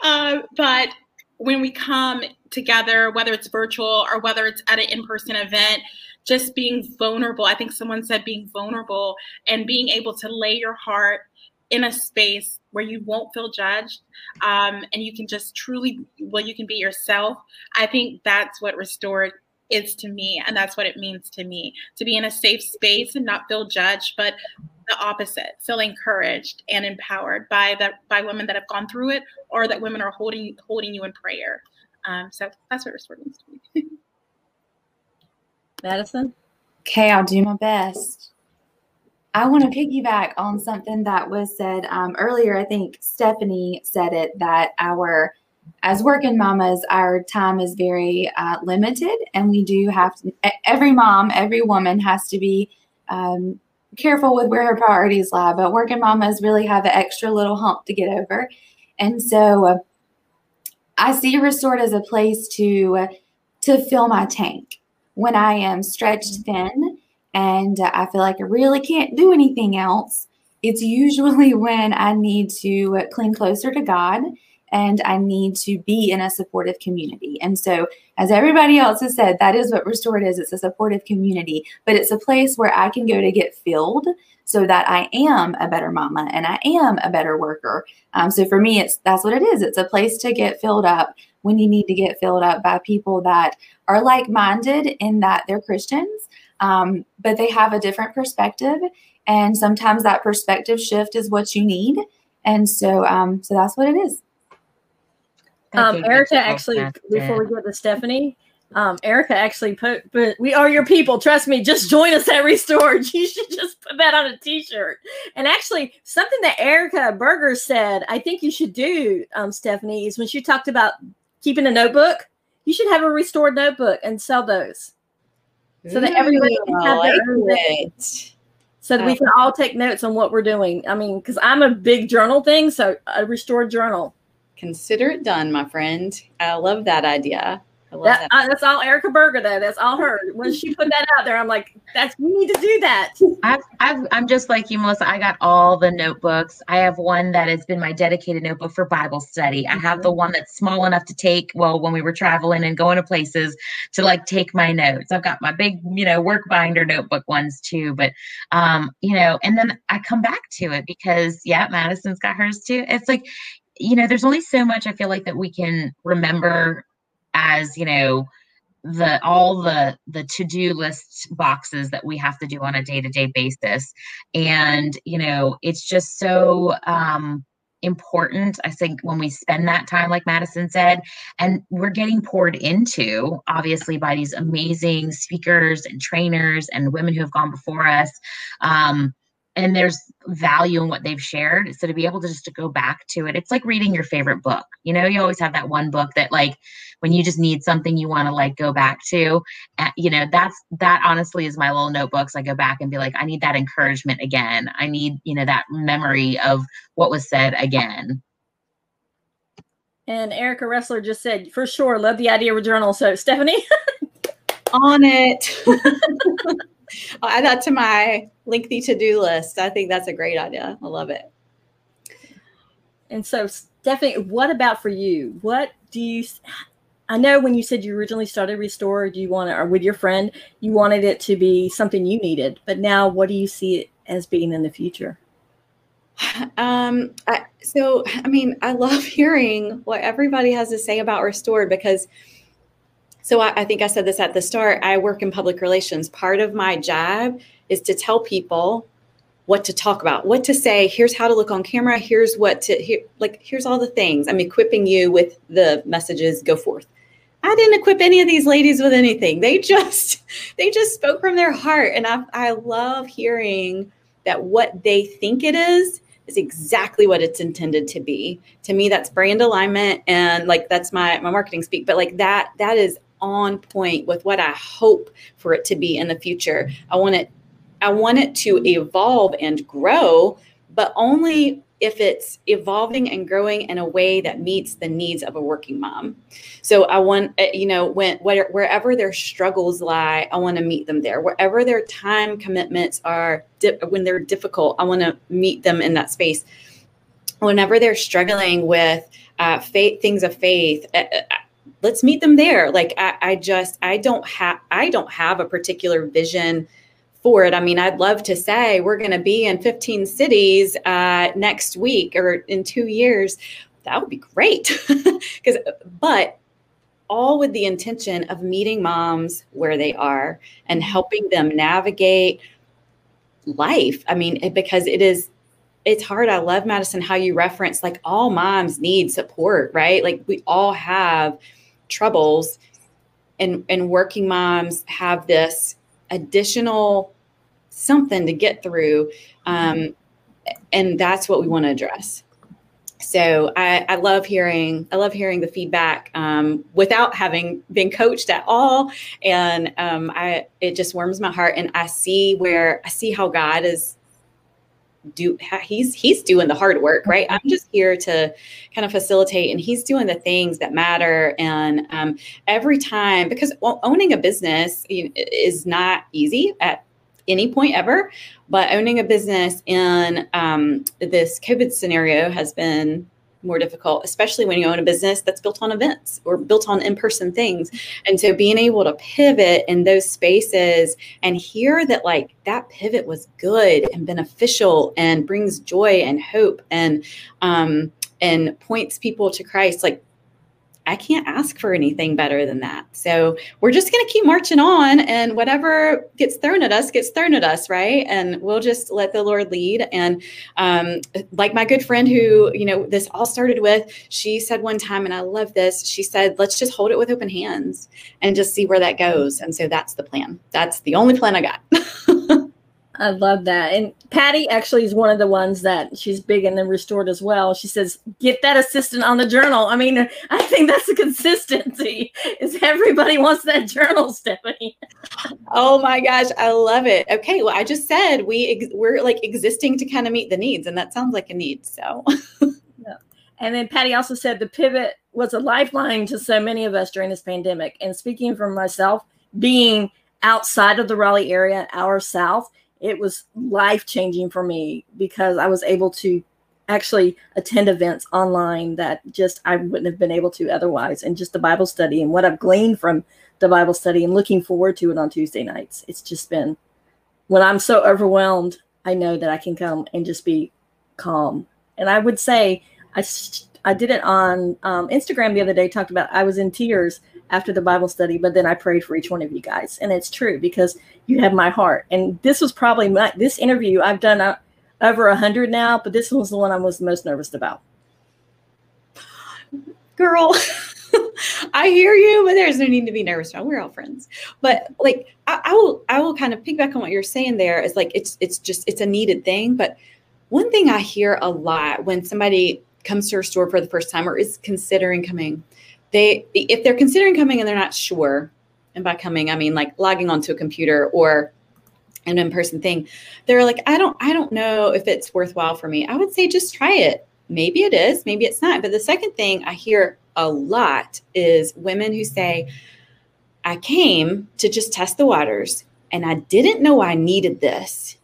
um, but when we come together, whether it's virtual or whether it's at an in person event, just being vulnerable. I think someone said being vulnerable and being able to lay your heart in a space where you won't feel judged um, and you can just truly, well, you can be yourself. I think that's what restored is to me and that's what it means to me to be in a safe space and not feel judged but the opposite feel encouraged and empowered by that by women that have gone through it or that women are holding holding you in prayer. Um, so that's what restored means to me. Madison? Okay i'll do my best i want to piggyback on something that was said um, earlier i think stephanie said it that our as working mamas, our time is very uh, limited, and we do have to. Every mom, every woman has to be um, careful with where her priorities lie. But working mamas really have an extra little hump to get over, and so I see Restored as a place to to fill my tank when I am stretched thin and uh, I feel like I really can't do anything else. It's usually when I need to cling closer to God and I need to be in a supportive community. And so, as everybody else has said, that is what Restored is it's a supportive community, but it's a place where I can go to get filled so that I am a better mama and I am a better worker. Um, so for me, it's that's what it is. It's a place to get filled up when you need to get filled up by people that are like minded in that they're Christians, um, but they have a different perspective. And sometimes that perspective shift is what you need. And so, um, so that's what it is. Um, Erica, actually, before we get to Stephanie, um, Erica actually put, but we are your people. Trust me. Just join us at Restored. You should just put that on a T-shirt. And actually, something that Erica Berger said, I think you should do, um, Stephanie, is when she talked about keeping a notebook. You should have a restored notebook and sell those, so that everybody can have like their own. it. So that we can all take notes on what we're doing. I mean, because I'm a big journal thing, so a restored journal. Consider it done, my friend. I love that idea. That, that. uh, that's all Erica Berger though. That's all her. When she put that out there, I'm like, that's we need to do that. I've, I've, I'm just like you, Melissa. I got all the notebooks. I have one that has been my dedicated notebook for Bible study. I have the one that's small enough to take, well, when we were traveling and going to places to like take my notes. I've got my big, you know, work binder notebook ones too. But, um, you know, and then I come back to it because, yeah, Madison's got hers too. It's like, you know, there's only so much I feel like that we can remember as, you know, the all the the to-do list boxes that we have to do on a day-to-day basis. And you know it's just so um important i think when we spend that time like madison said and we're getting poured into obviously by these amazing speakers and trainers and women who have gone before us. Um and there's value in what they've shared. So to be able to just to go back to it it's like reading your favorite book. You know you always have that one book that like when you just need something you want to like go back to uh, you know that's that honestly is my little notebooks. I go back and be like i need that encouragement again. I need you know that memory of what was said again. And Erica Wrestler just said, for sure, love the idea of a journal. So Stephanie, on it. I'll add that to my lengthy to-do list. I think that's a great idea. I love it. and so Stephanie, what about for you? What do you? I know when you said you originally started Restore, do you want to, or with your friend, you wanted it to be something you needed, but now what do you see it as being in the future? Um, I, so, I mean, I love hearing what everybody has to say about Restored because, so I, I think I said this at the start. I work in public relations. Part of my job is to tell people what to talk about, what to say. Here's how to look on camera. Here's what to here, like. Here's all the things. I'm equipping you with the messages. Go forth. I didn't equip any of these ladies with anything. They just they just spoke from their heart, and I I love hearing that what they think it is is exactly what it's intended to be. To me, that's brand alignment, and like that's my my marketing speak. But like that that is on point with what I hope for it to be in the future. I want it I want it to evolve and grow, but only if it's evolving and growing in a way that meets the needs of a working mom. So I want, uh, you know, when where, wherever their struggles lie, I want to meet them there. Wherever their time commitments are, when they're difficult, I want to meet them in that space. Whenever they're struggling with uh, faith, things of faith, uh, uh, let's meet them there. Like I, I just, I don't have, I don't have a particular vision for it. I mean, I'd love to say we're going to be in 15 cities uh, next week or in two years. That would be great. Because, but all with the intention of meeting moms where they are and helping them navigate life. I mean, because it is, it's hard. I love Madison how you reference like all moms need support, right? Like we all have troubles, and and working moms have this additional something to get through um, and that's what we want to address so I, I, love hearing i love hearing the feedback um, without having been coached at all and um, i it just warms my heart and i see where i see how god is do he's he's doing the hard work right? I'm just here to kind of facilitate and he's doing the things that matter. And um, every time because well, owning a business is not easy at any point ever but owning a business in um, this covid scenario has been more difficult, especially when you own a business that's built on events or built on in person things. And so being able to pivot in those spaces and hear that, like, that pivot was good and beneficial and brings joy and hope and, um, and points people to Christ, like I can't ask for anything better than that. So we're just going to keep marching on, and whatever gets thrown at us gets thrown at us, right? And we'll just let the Lord lead. And um, like my good friend who, you know, this all started with, she said one time, and I love this. She said, "Let's just hold it with open hands and just see where that goes." And so that's the plan. That's the only plan I got. I love that. And Patty actually is one of the ones that she's big in the restored as well. She says, get that assistant on the journal. I mean, I think that's the consistency is everybody wants that journal, Stephanie. oh my gosh, I love it. Okay, well, I just said we ex- we're like existing to kind of meet the needs, and that sounds like a need. So yeah. And then Patty also said the pivot was a lifeline to so many of us during this pandemic. And speaking for myself, being outside of the Raleigh area, our south, it was life changing for me because I was able to actually attend events online that just I wouldn't have been able to otherwise. And just the Bible study and what I've gleaned from the Bible study and looking forward to it on Tuesday nights. It's just been when I'm so overwhelmed, I know that I can come and just be calm. And I would say I I did it on um, Instagram the other day. Talked about I was in tears after the Bible study, but then I prayed for each one of you guys, and it's true because you have my heart. And this was probably my this interview I've done uh, over a hundred now, but this was the one I was most nervous about. Girl. I hear you, but there's no need to be nervous. We're all friends. But like I, I, will I will kind of piggyback on what you're saying there is like it's it's just it's a needed thing. But one thing I hear a lot when somebody comes to our store for the first time or is considering coming, they if they're considering coming and they're not sure, and by coming I mean like logging onto a computer or an in-person thing, they're like, I don't I don't know if it's worthwhile for me. I would say just try it. Maybe it is, maybe it's not. But the second thing I hear a lot is women who say, I came to just test the waters and I didn't know I needed this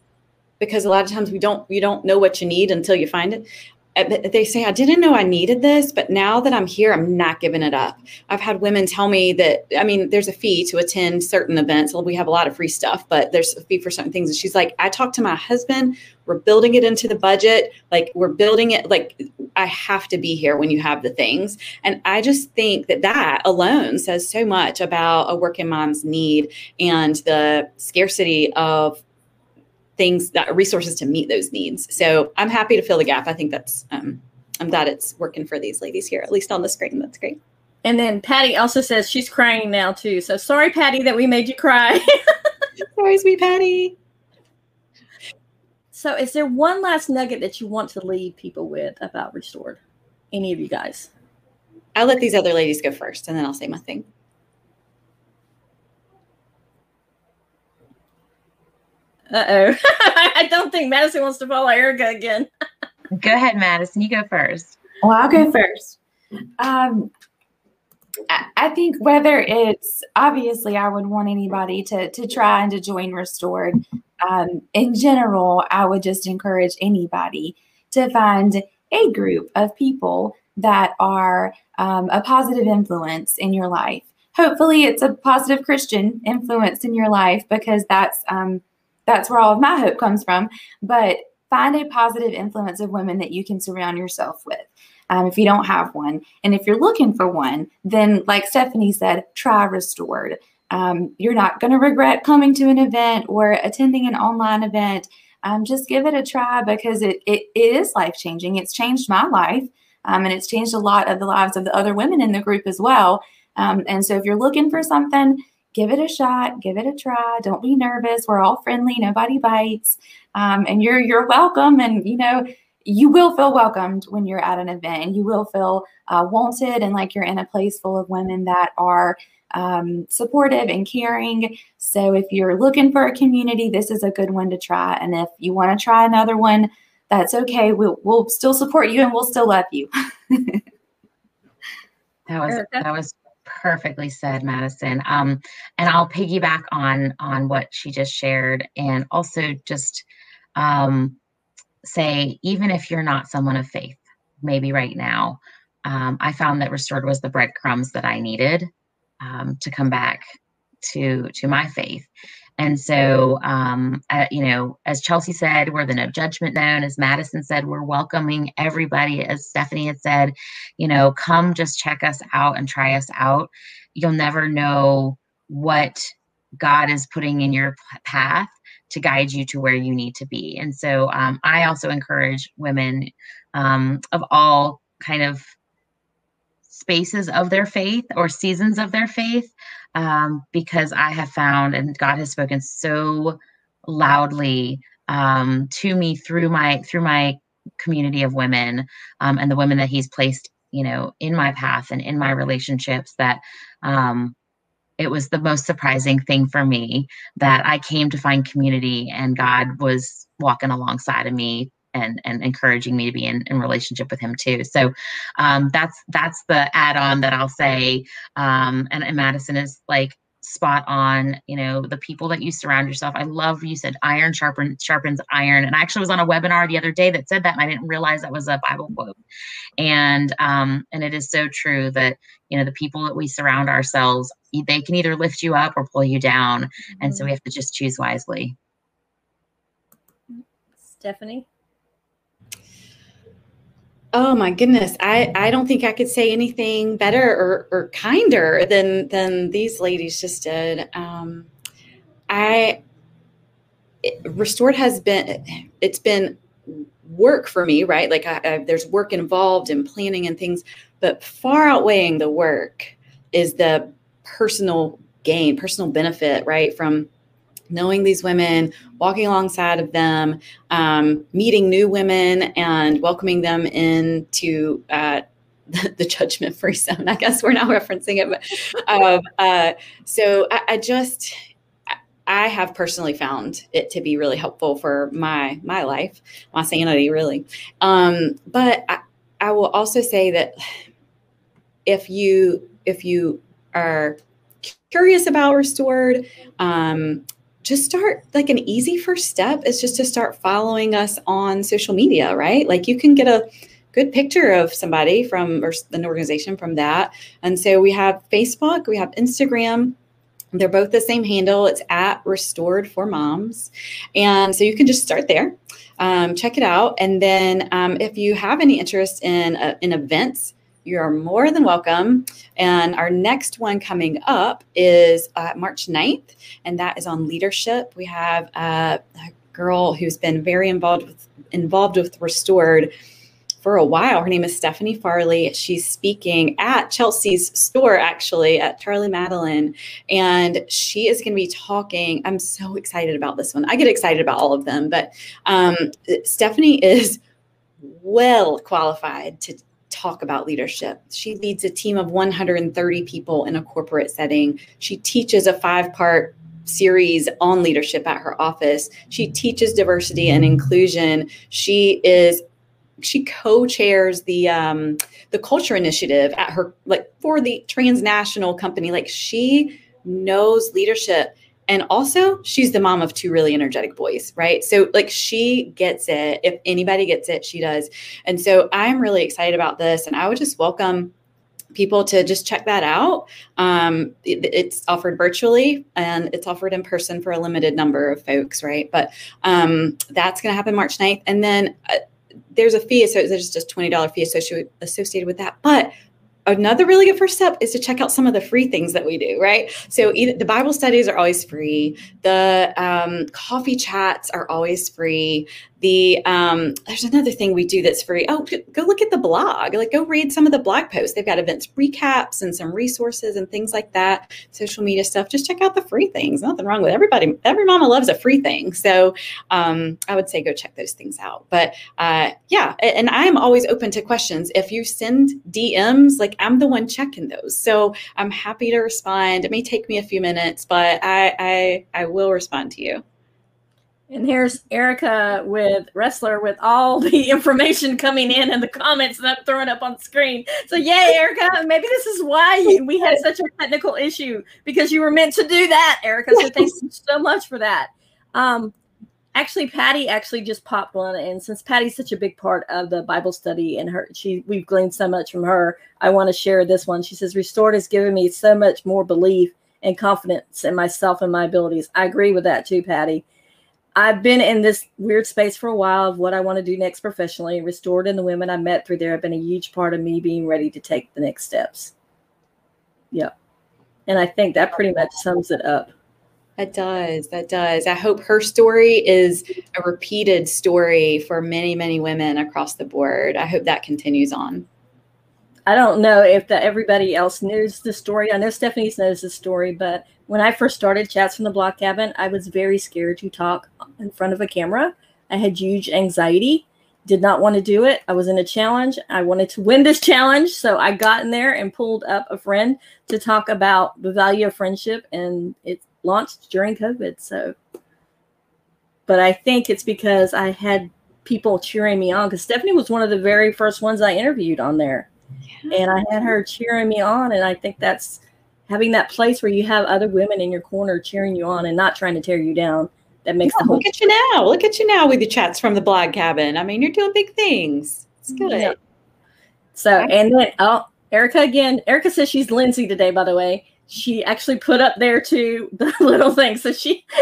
because a lot of times we don't you don't know what you need until you find it Uh, they say, I didn't know I needed this, but now that I'm here, I'm not giving it up. I've had women tell me that, I mean, there's a fee to attend certain events. Well, we have a lot of free stuff, but there's a fee for certain things. And she's like, I talked to my husband, we're building it into the budget. Like, we're building it, like, I have to be here when you have the things. And I just think that that alone says so much about a working mom's need and the scarcity of things that resources to meet those needs. So I'm happy to fill the gap. I think that's um, I'm glad it's working for these ladies here, at least on the screen. That's great. And then Patty also says she's crying now too. So sorry, Patty, that we made you cry. sorry, sweet Patty. So is there one last nugget that you want to leave people with about Restored? Any of you guys? I'll let these other ladies go first and then I'll say my thing. Uh oh. I don't think Madison wants to follow Erica again. go ahead, Madison. You go first. Well, I'll go first. Um, I think whether it's obviously, I would want anybody to to try and to join Restored. Um, in general, I would just encourage anybody to find a group of people that are um, a positive influence in your life. Hopefully, it's a positive Christian influence in your life because that's um, that's where all of my hope comes from. But find a positive influence of women that you can surround yourself with. Um, if you don't have one. And if you're looking for one, then, like Stephanie said, try Restored. Um, you're not going to regret coming to an event or attending an online event. Um, just give it a try because it, it, it is life changing. It's changed my life um, and it's changed a lot of the lives of the other women in the group as well. Um, and so if you're looking for something, give it a shot, give it a try. Don't be nervous. We're all friendly. Nobody bites, um, and you're you're welcome. And you know you will feel welcomed when you're at an event, and you will feel uh, wanted and like you're in a place full of women that are um, supportive and caring. So if you're looking for a community, this is a good one to try. And if you want to try another one, that's okay. We'll we'll still support you and we'll still love you. that was that was perfectly said, Madison. Um, and I'll piggyback on on what she just shared, and also just um, say, even if you're not someone of faith, maybe right now, um, I found that restored was the breadcrumbs that I needed um, to come back to to my faith. And so, um, uh, you know, as Chelsea said, we're the no judgment zone. As Madison said, we're welcoming everybody. As Stephanie had said, you know, come just check us out and try us out. You'll never know what God is putting in your path to guide you to where you need to be. And so, um, I also encourage women um, of all kind of spaces of their faith or seasons of their faith um, because I have found and God has spoken so loudly um, to me through my through my community of women um, and the women that He's placed you know in my path and in my relationships that um, it was the most surprising thing for me that I came to find community and God was walking alongside of me and and encouraging me to be in, in relationship with him too. So um, that's that's the add-on that i'll say um, and, and madison is like spot on you know the people that you surround yourself. I love you said iron sharpens sharpens iron. And i actually was on a webinar the other day that said that and i didn't realize that was a bible quote. And um and it is so true that you know the people that we surround ourselves they can either lift you up or pull you down. Mm-hmm. and so we mm-hmm. have to just choose wisely. Stephanie Oh my goodness. I, I don't think I could say anything better or, or kinder than than these ladies just did. Um, I it, restored has been it's been work for me, right? Like I, I, there's work involved in planning and things, but far outweighing the work is the personal gain, personal benefit, right? From knowing these women, walking alongside of them, um, meeting new women, and welcoming them into uh, the, judgment free zone. I guess we're now referencing it. But, um, uh, so I, I, just, I have personally found it to be really helpful for my my life, my sanity, really. Um, but I, I will also say that if you if you are curious about restored um, just start like an easy first step is just to start following us on social media, right? Like you can get a good picture of somebody from or an organization from that. And so we have Facebook, we have Instagram. They're both the same handle. It's at Restored for Moms. And so you can just start there. Um, check it out. And then um, if you have any interest in, uh, in events, you are more than welcome. And our next one coming up is uh, March 9th, and that is on leadership. We have uh, a girl who's been very involved with involved with Restored for a while. Her name is Stephanie Farley. She's speaking at Chelsea's store, actually, at Charlie Madeline. And she is going to be talking. I'm so excited about this one. I get excited about all of them, but um, Stephanie is well qualified to talk about leadership. She leads a team of 130 people in a corporate setting. She teaches a five part series on leadership at her office. She teaches diversity and inclusion. She is she co-chairs the um, the culture initiative at her like for the transnational company. Like she knows leadership and also, she's the mom of two really energetic boys, right? So, like, she gets it. If anybody gets it, she does. And so, I'm really excited about this. And I would just welcome people to just check that out. Um, it, it's offered virtually and it's offered in person for a limited number of folks, right? But um, that's going to happen March 9th. And then uh, there's a fee, so there's just $20 fee associated, associated with that. But another really good first step is to check out some of the free things that we do right? So either the bible studies are always free. The um, coffee chats are always free the um, there's another thing we do that's free. Oh, go look at the blog. Like go read some of the blog posts. They've got events recaps and some resources and things like that. Social media stuff. Just check out the free things. Nothing wrong with everybody. Every mama loves a free thing. So um, I would say go check those things out. But uh, yeah, and I'm always open to questions. If you send DMs, like I'm the one checking those. So I'm happy to respond. It may take me a few minutes, but I I, I will respond to you. And here's Erica with Wrestler with all the information coming in and the comments that I'm throwing up on screen. So, yay, Erica. Maybe this is why we had such a technical issue because you were meant to do that, Erica. So, thank you so much for that. Um, actually patty actually just popped one and since patty's such a big part of the bible study and her she we've gleaned so much from her i want to share this one she says restored has given me so much more belief and confidence in myself and my abilities i agree with that too patty i've been in this weird space for a while of what i want to do next professionally restored and the women i met through there have been a huge part of me being ready to take the next steps yep and i think that pretty much sums it up That does. That does. I hope her story is a repeated story for many, many women across the board. I hope that continues on. I don't know if that everybody else knows the story. I know Stephanie knows the story, but when I first started Chats from the Blog Cabin, I was very scared to talk in front of a camera. I had huge anxiety, did not want to do it. I was in a challenge. I wanted to win this challenge. So I got in there and pulled up a friend to talk about the value of friendship, and it launched during COVID. So, but I think it's because I had people cheering me on because Stephanie was one of the very first ones I interviewed on there and I had her cheering me on. And I think that's having that place where you have other women in your corner cheering you on and not trying to tear you down. That makes Yeah, the whole look at you now. Look at you now with the chats from the blog cabin. I mean, you're doing big things. It's good. Yeah. so. And then oh, Erica again. Erica says she's Lindsay today. By the way, she actually put up there too the little thing. So she.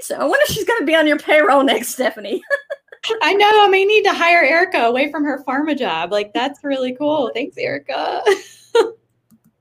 So I wonder if she's going to be on your payroll next, Stephanie. I know. I may need to hire Erica away from her pharma job. Like that's really cool. Thanks, Erica.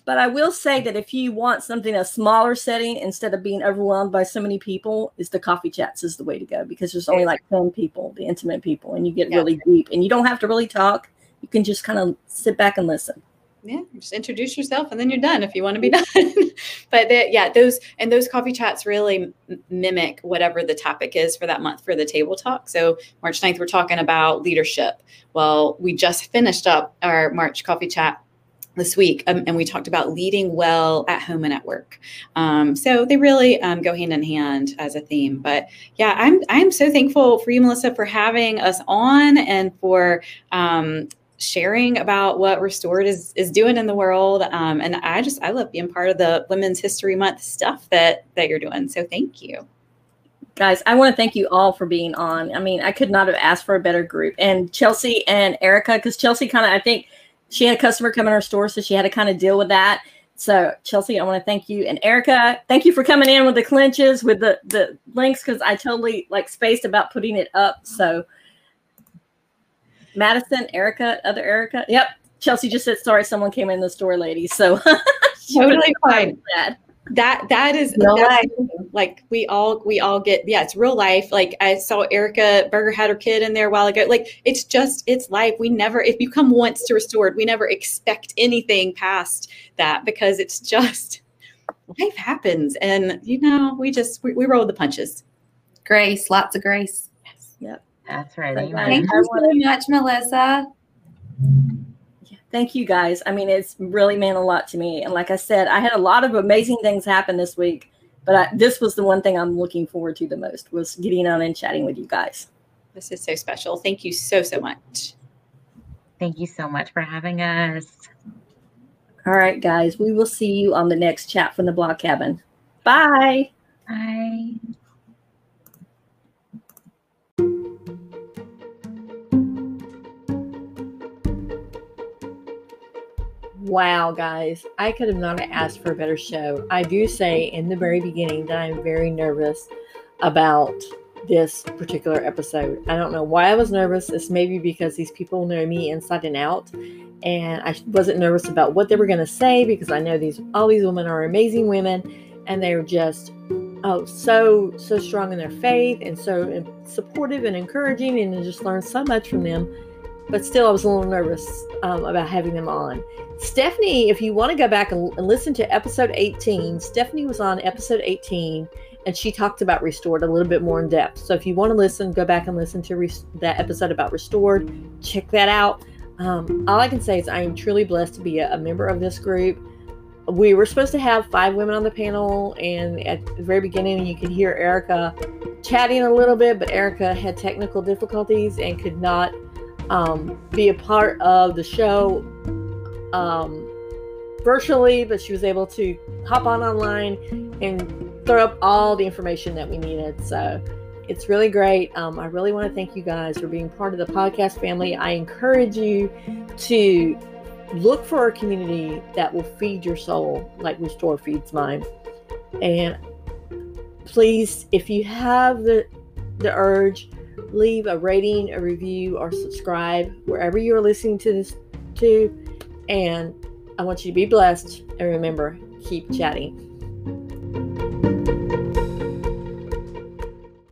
But I will say that if you want something a smaller setting instead of being overwhelmed by so many people, is the coffee chats is the way to go because there's only like 10 people, the intimate people, and you get Yeah. really deep and you don't have to really talk. You can just kind of sit back and listen. Yeah, just introduce yourself and then you're done if you want to be done. but yeah, those and those coffee chats really mimic whatever the topic is for that month for the table talk. So March 9th, we're talking about leadership. Well, we just finished up our March coffee chat this week um, and we talked about leading well at home and at work um, so they really um, go hand in hand as a theme but yeah i'm i'm so thankful for you melissa for having us on and for um, sharing about what restored is is doing in the world um, and i just i love being part of the women's history month stuff that that you're doing so thank you Guys, I want to thank you all for being on. I mean, I could not have asked for a better group. And Chelsea and Erica, because Chelsea kind of, I think she had a customer come in her store, so she had to kind of deal with that. So Chelsea, I want to thank you. And Erica, thank you for coming in with the clinches, with the the links, because I totally like spaced about putting it up. So Madison, Erica, other Erica. Yep. Chelsea just said sorry, someone came in the store, lady. So Totally fine. That. that that is Real that's- like we all we all get yeah it's real life like i saw erica berger had her kid in there a while ago like it's just it's life we never if you come once to restored we never expect anything past that because it's just life happens and you know we just we, we roll the punches Grace, lots of grace. That's right. Right, Amen. Thank you so much, Melissa. Thank you guys. I mean, it's really meant a lot to me. And like I said, I had a lot of amazing things happen this week, but I, this was the one thing I'm looking forward to the most was getting on and chatting with you guys. this is so special thank you so so much Thank you so much for having us. All right, guys, we will see you on the next chat from the blog cabin. Bye. Bye. Wow, guys, I could have not asked for a better show. I do say in the very beginning that I'm very nervous about this particular episode. I don't know why I was nervous. It's maybe because these people know me inside and out, and I wasn't nervous about what they were going to say because I know these all these women are amazing women, and they're just oh so so strong in their faith and so supportive and encouraging, and I just learned so much from them. But still, I was a little nervous um, about having them on. Stephanie, if you want to go back and, listen to episode 18, Stephanie was on episode 18 and she talked about restored a little bit more in depth. So if you want to listen, go back and listen to res- that episode about restored. Check that out. Um, all I can say is I am truly blessed to be a, a member of this group. We were supposed to have five women on the panel, and at the very beginning, you could hear Erica chatting a little bit, but Erica had technical difficulties and could not um, be a part of the show um, virtually, but she was able to hop on online and throw up all the information that we needed. So It's really great. Um, I really want to thank you guys for being part of the podcast family. I encourage you to look for a community that will feed your soul like Restore feeds mine. And please, if you have the the urge, leave a rating, a review, or subscribe wherever you are listening to this to. And I want you to be blessed and remember, keep chatting.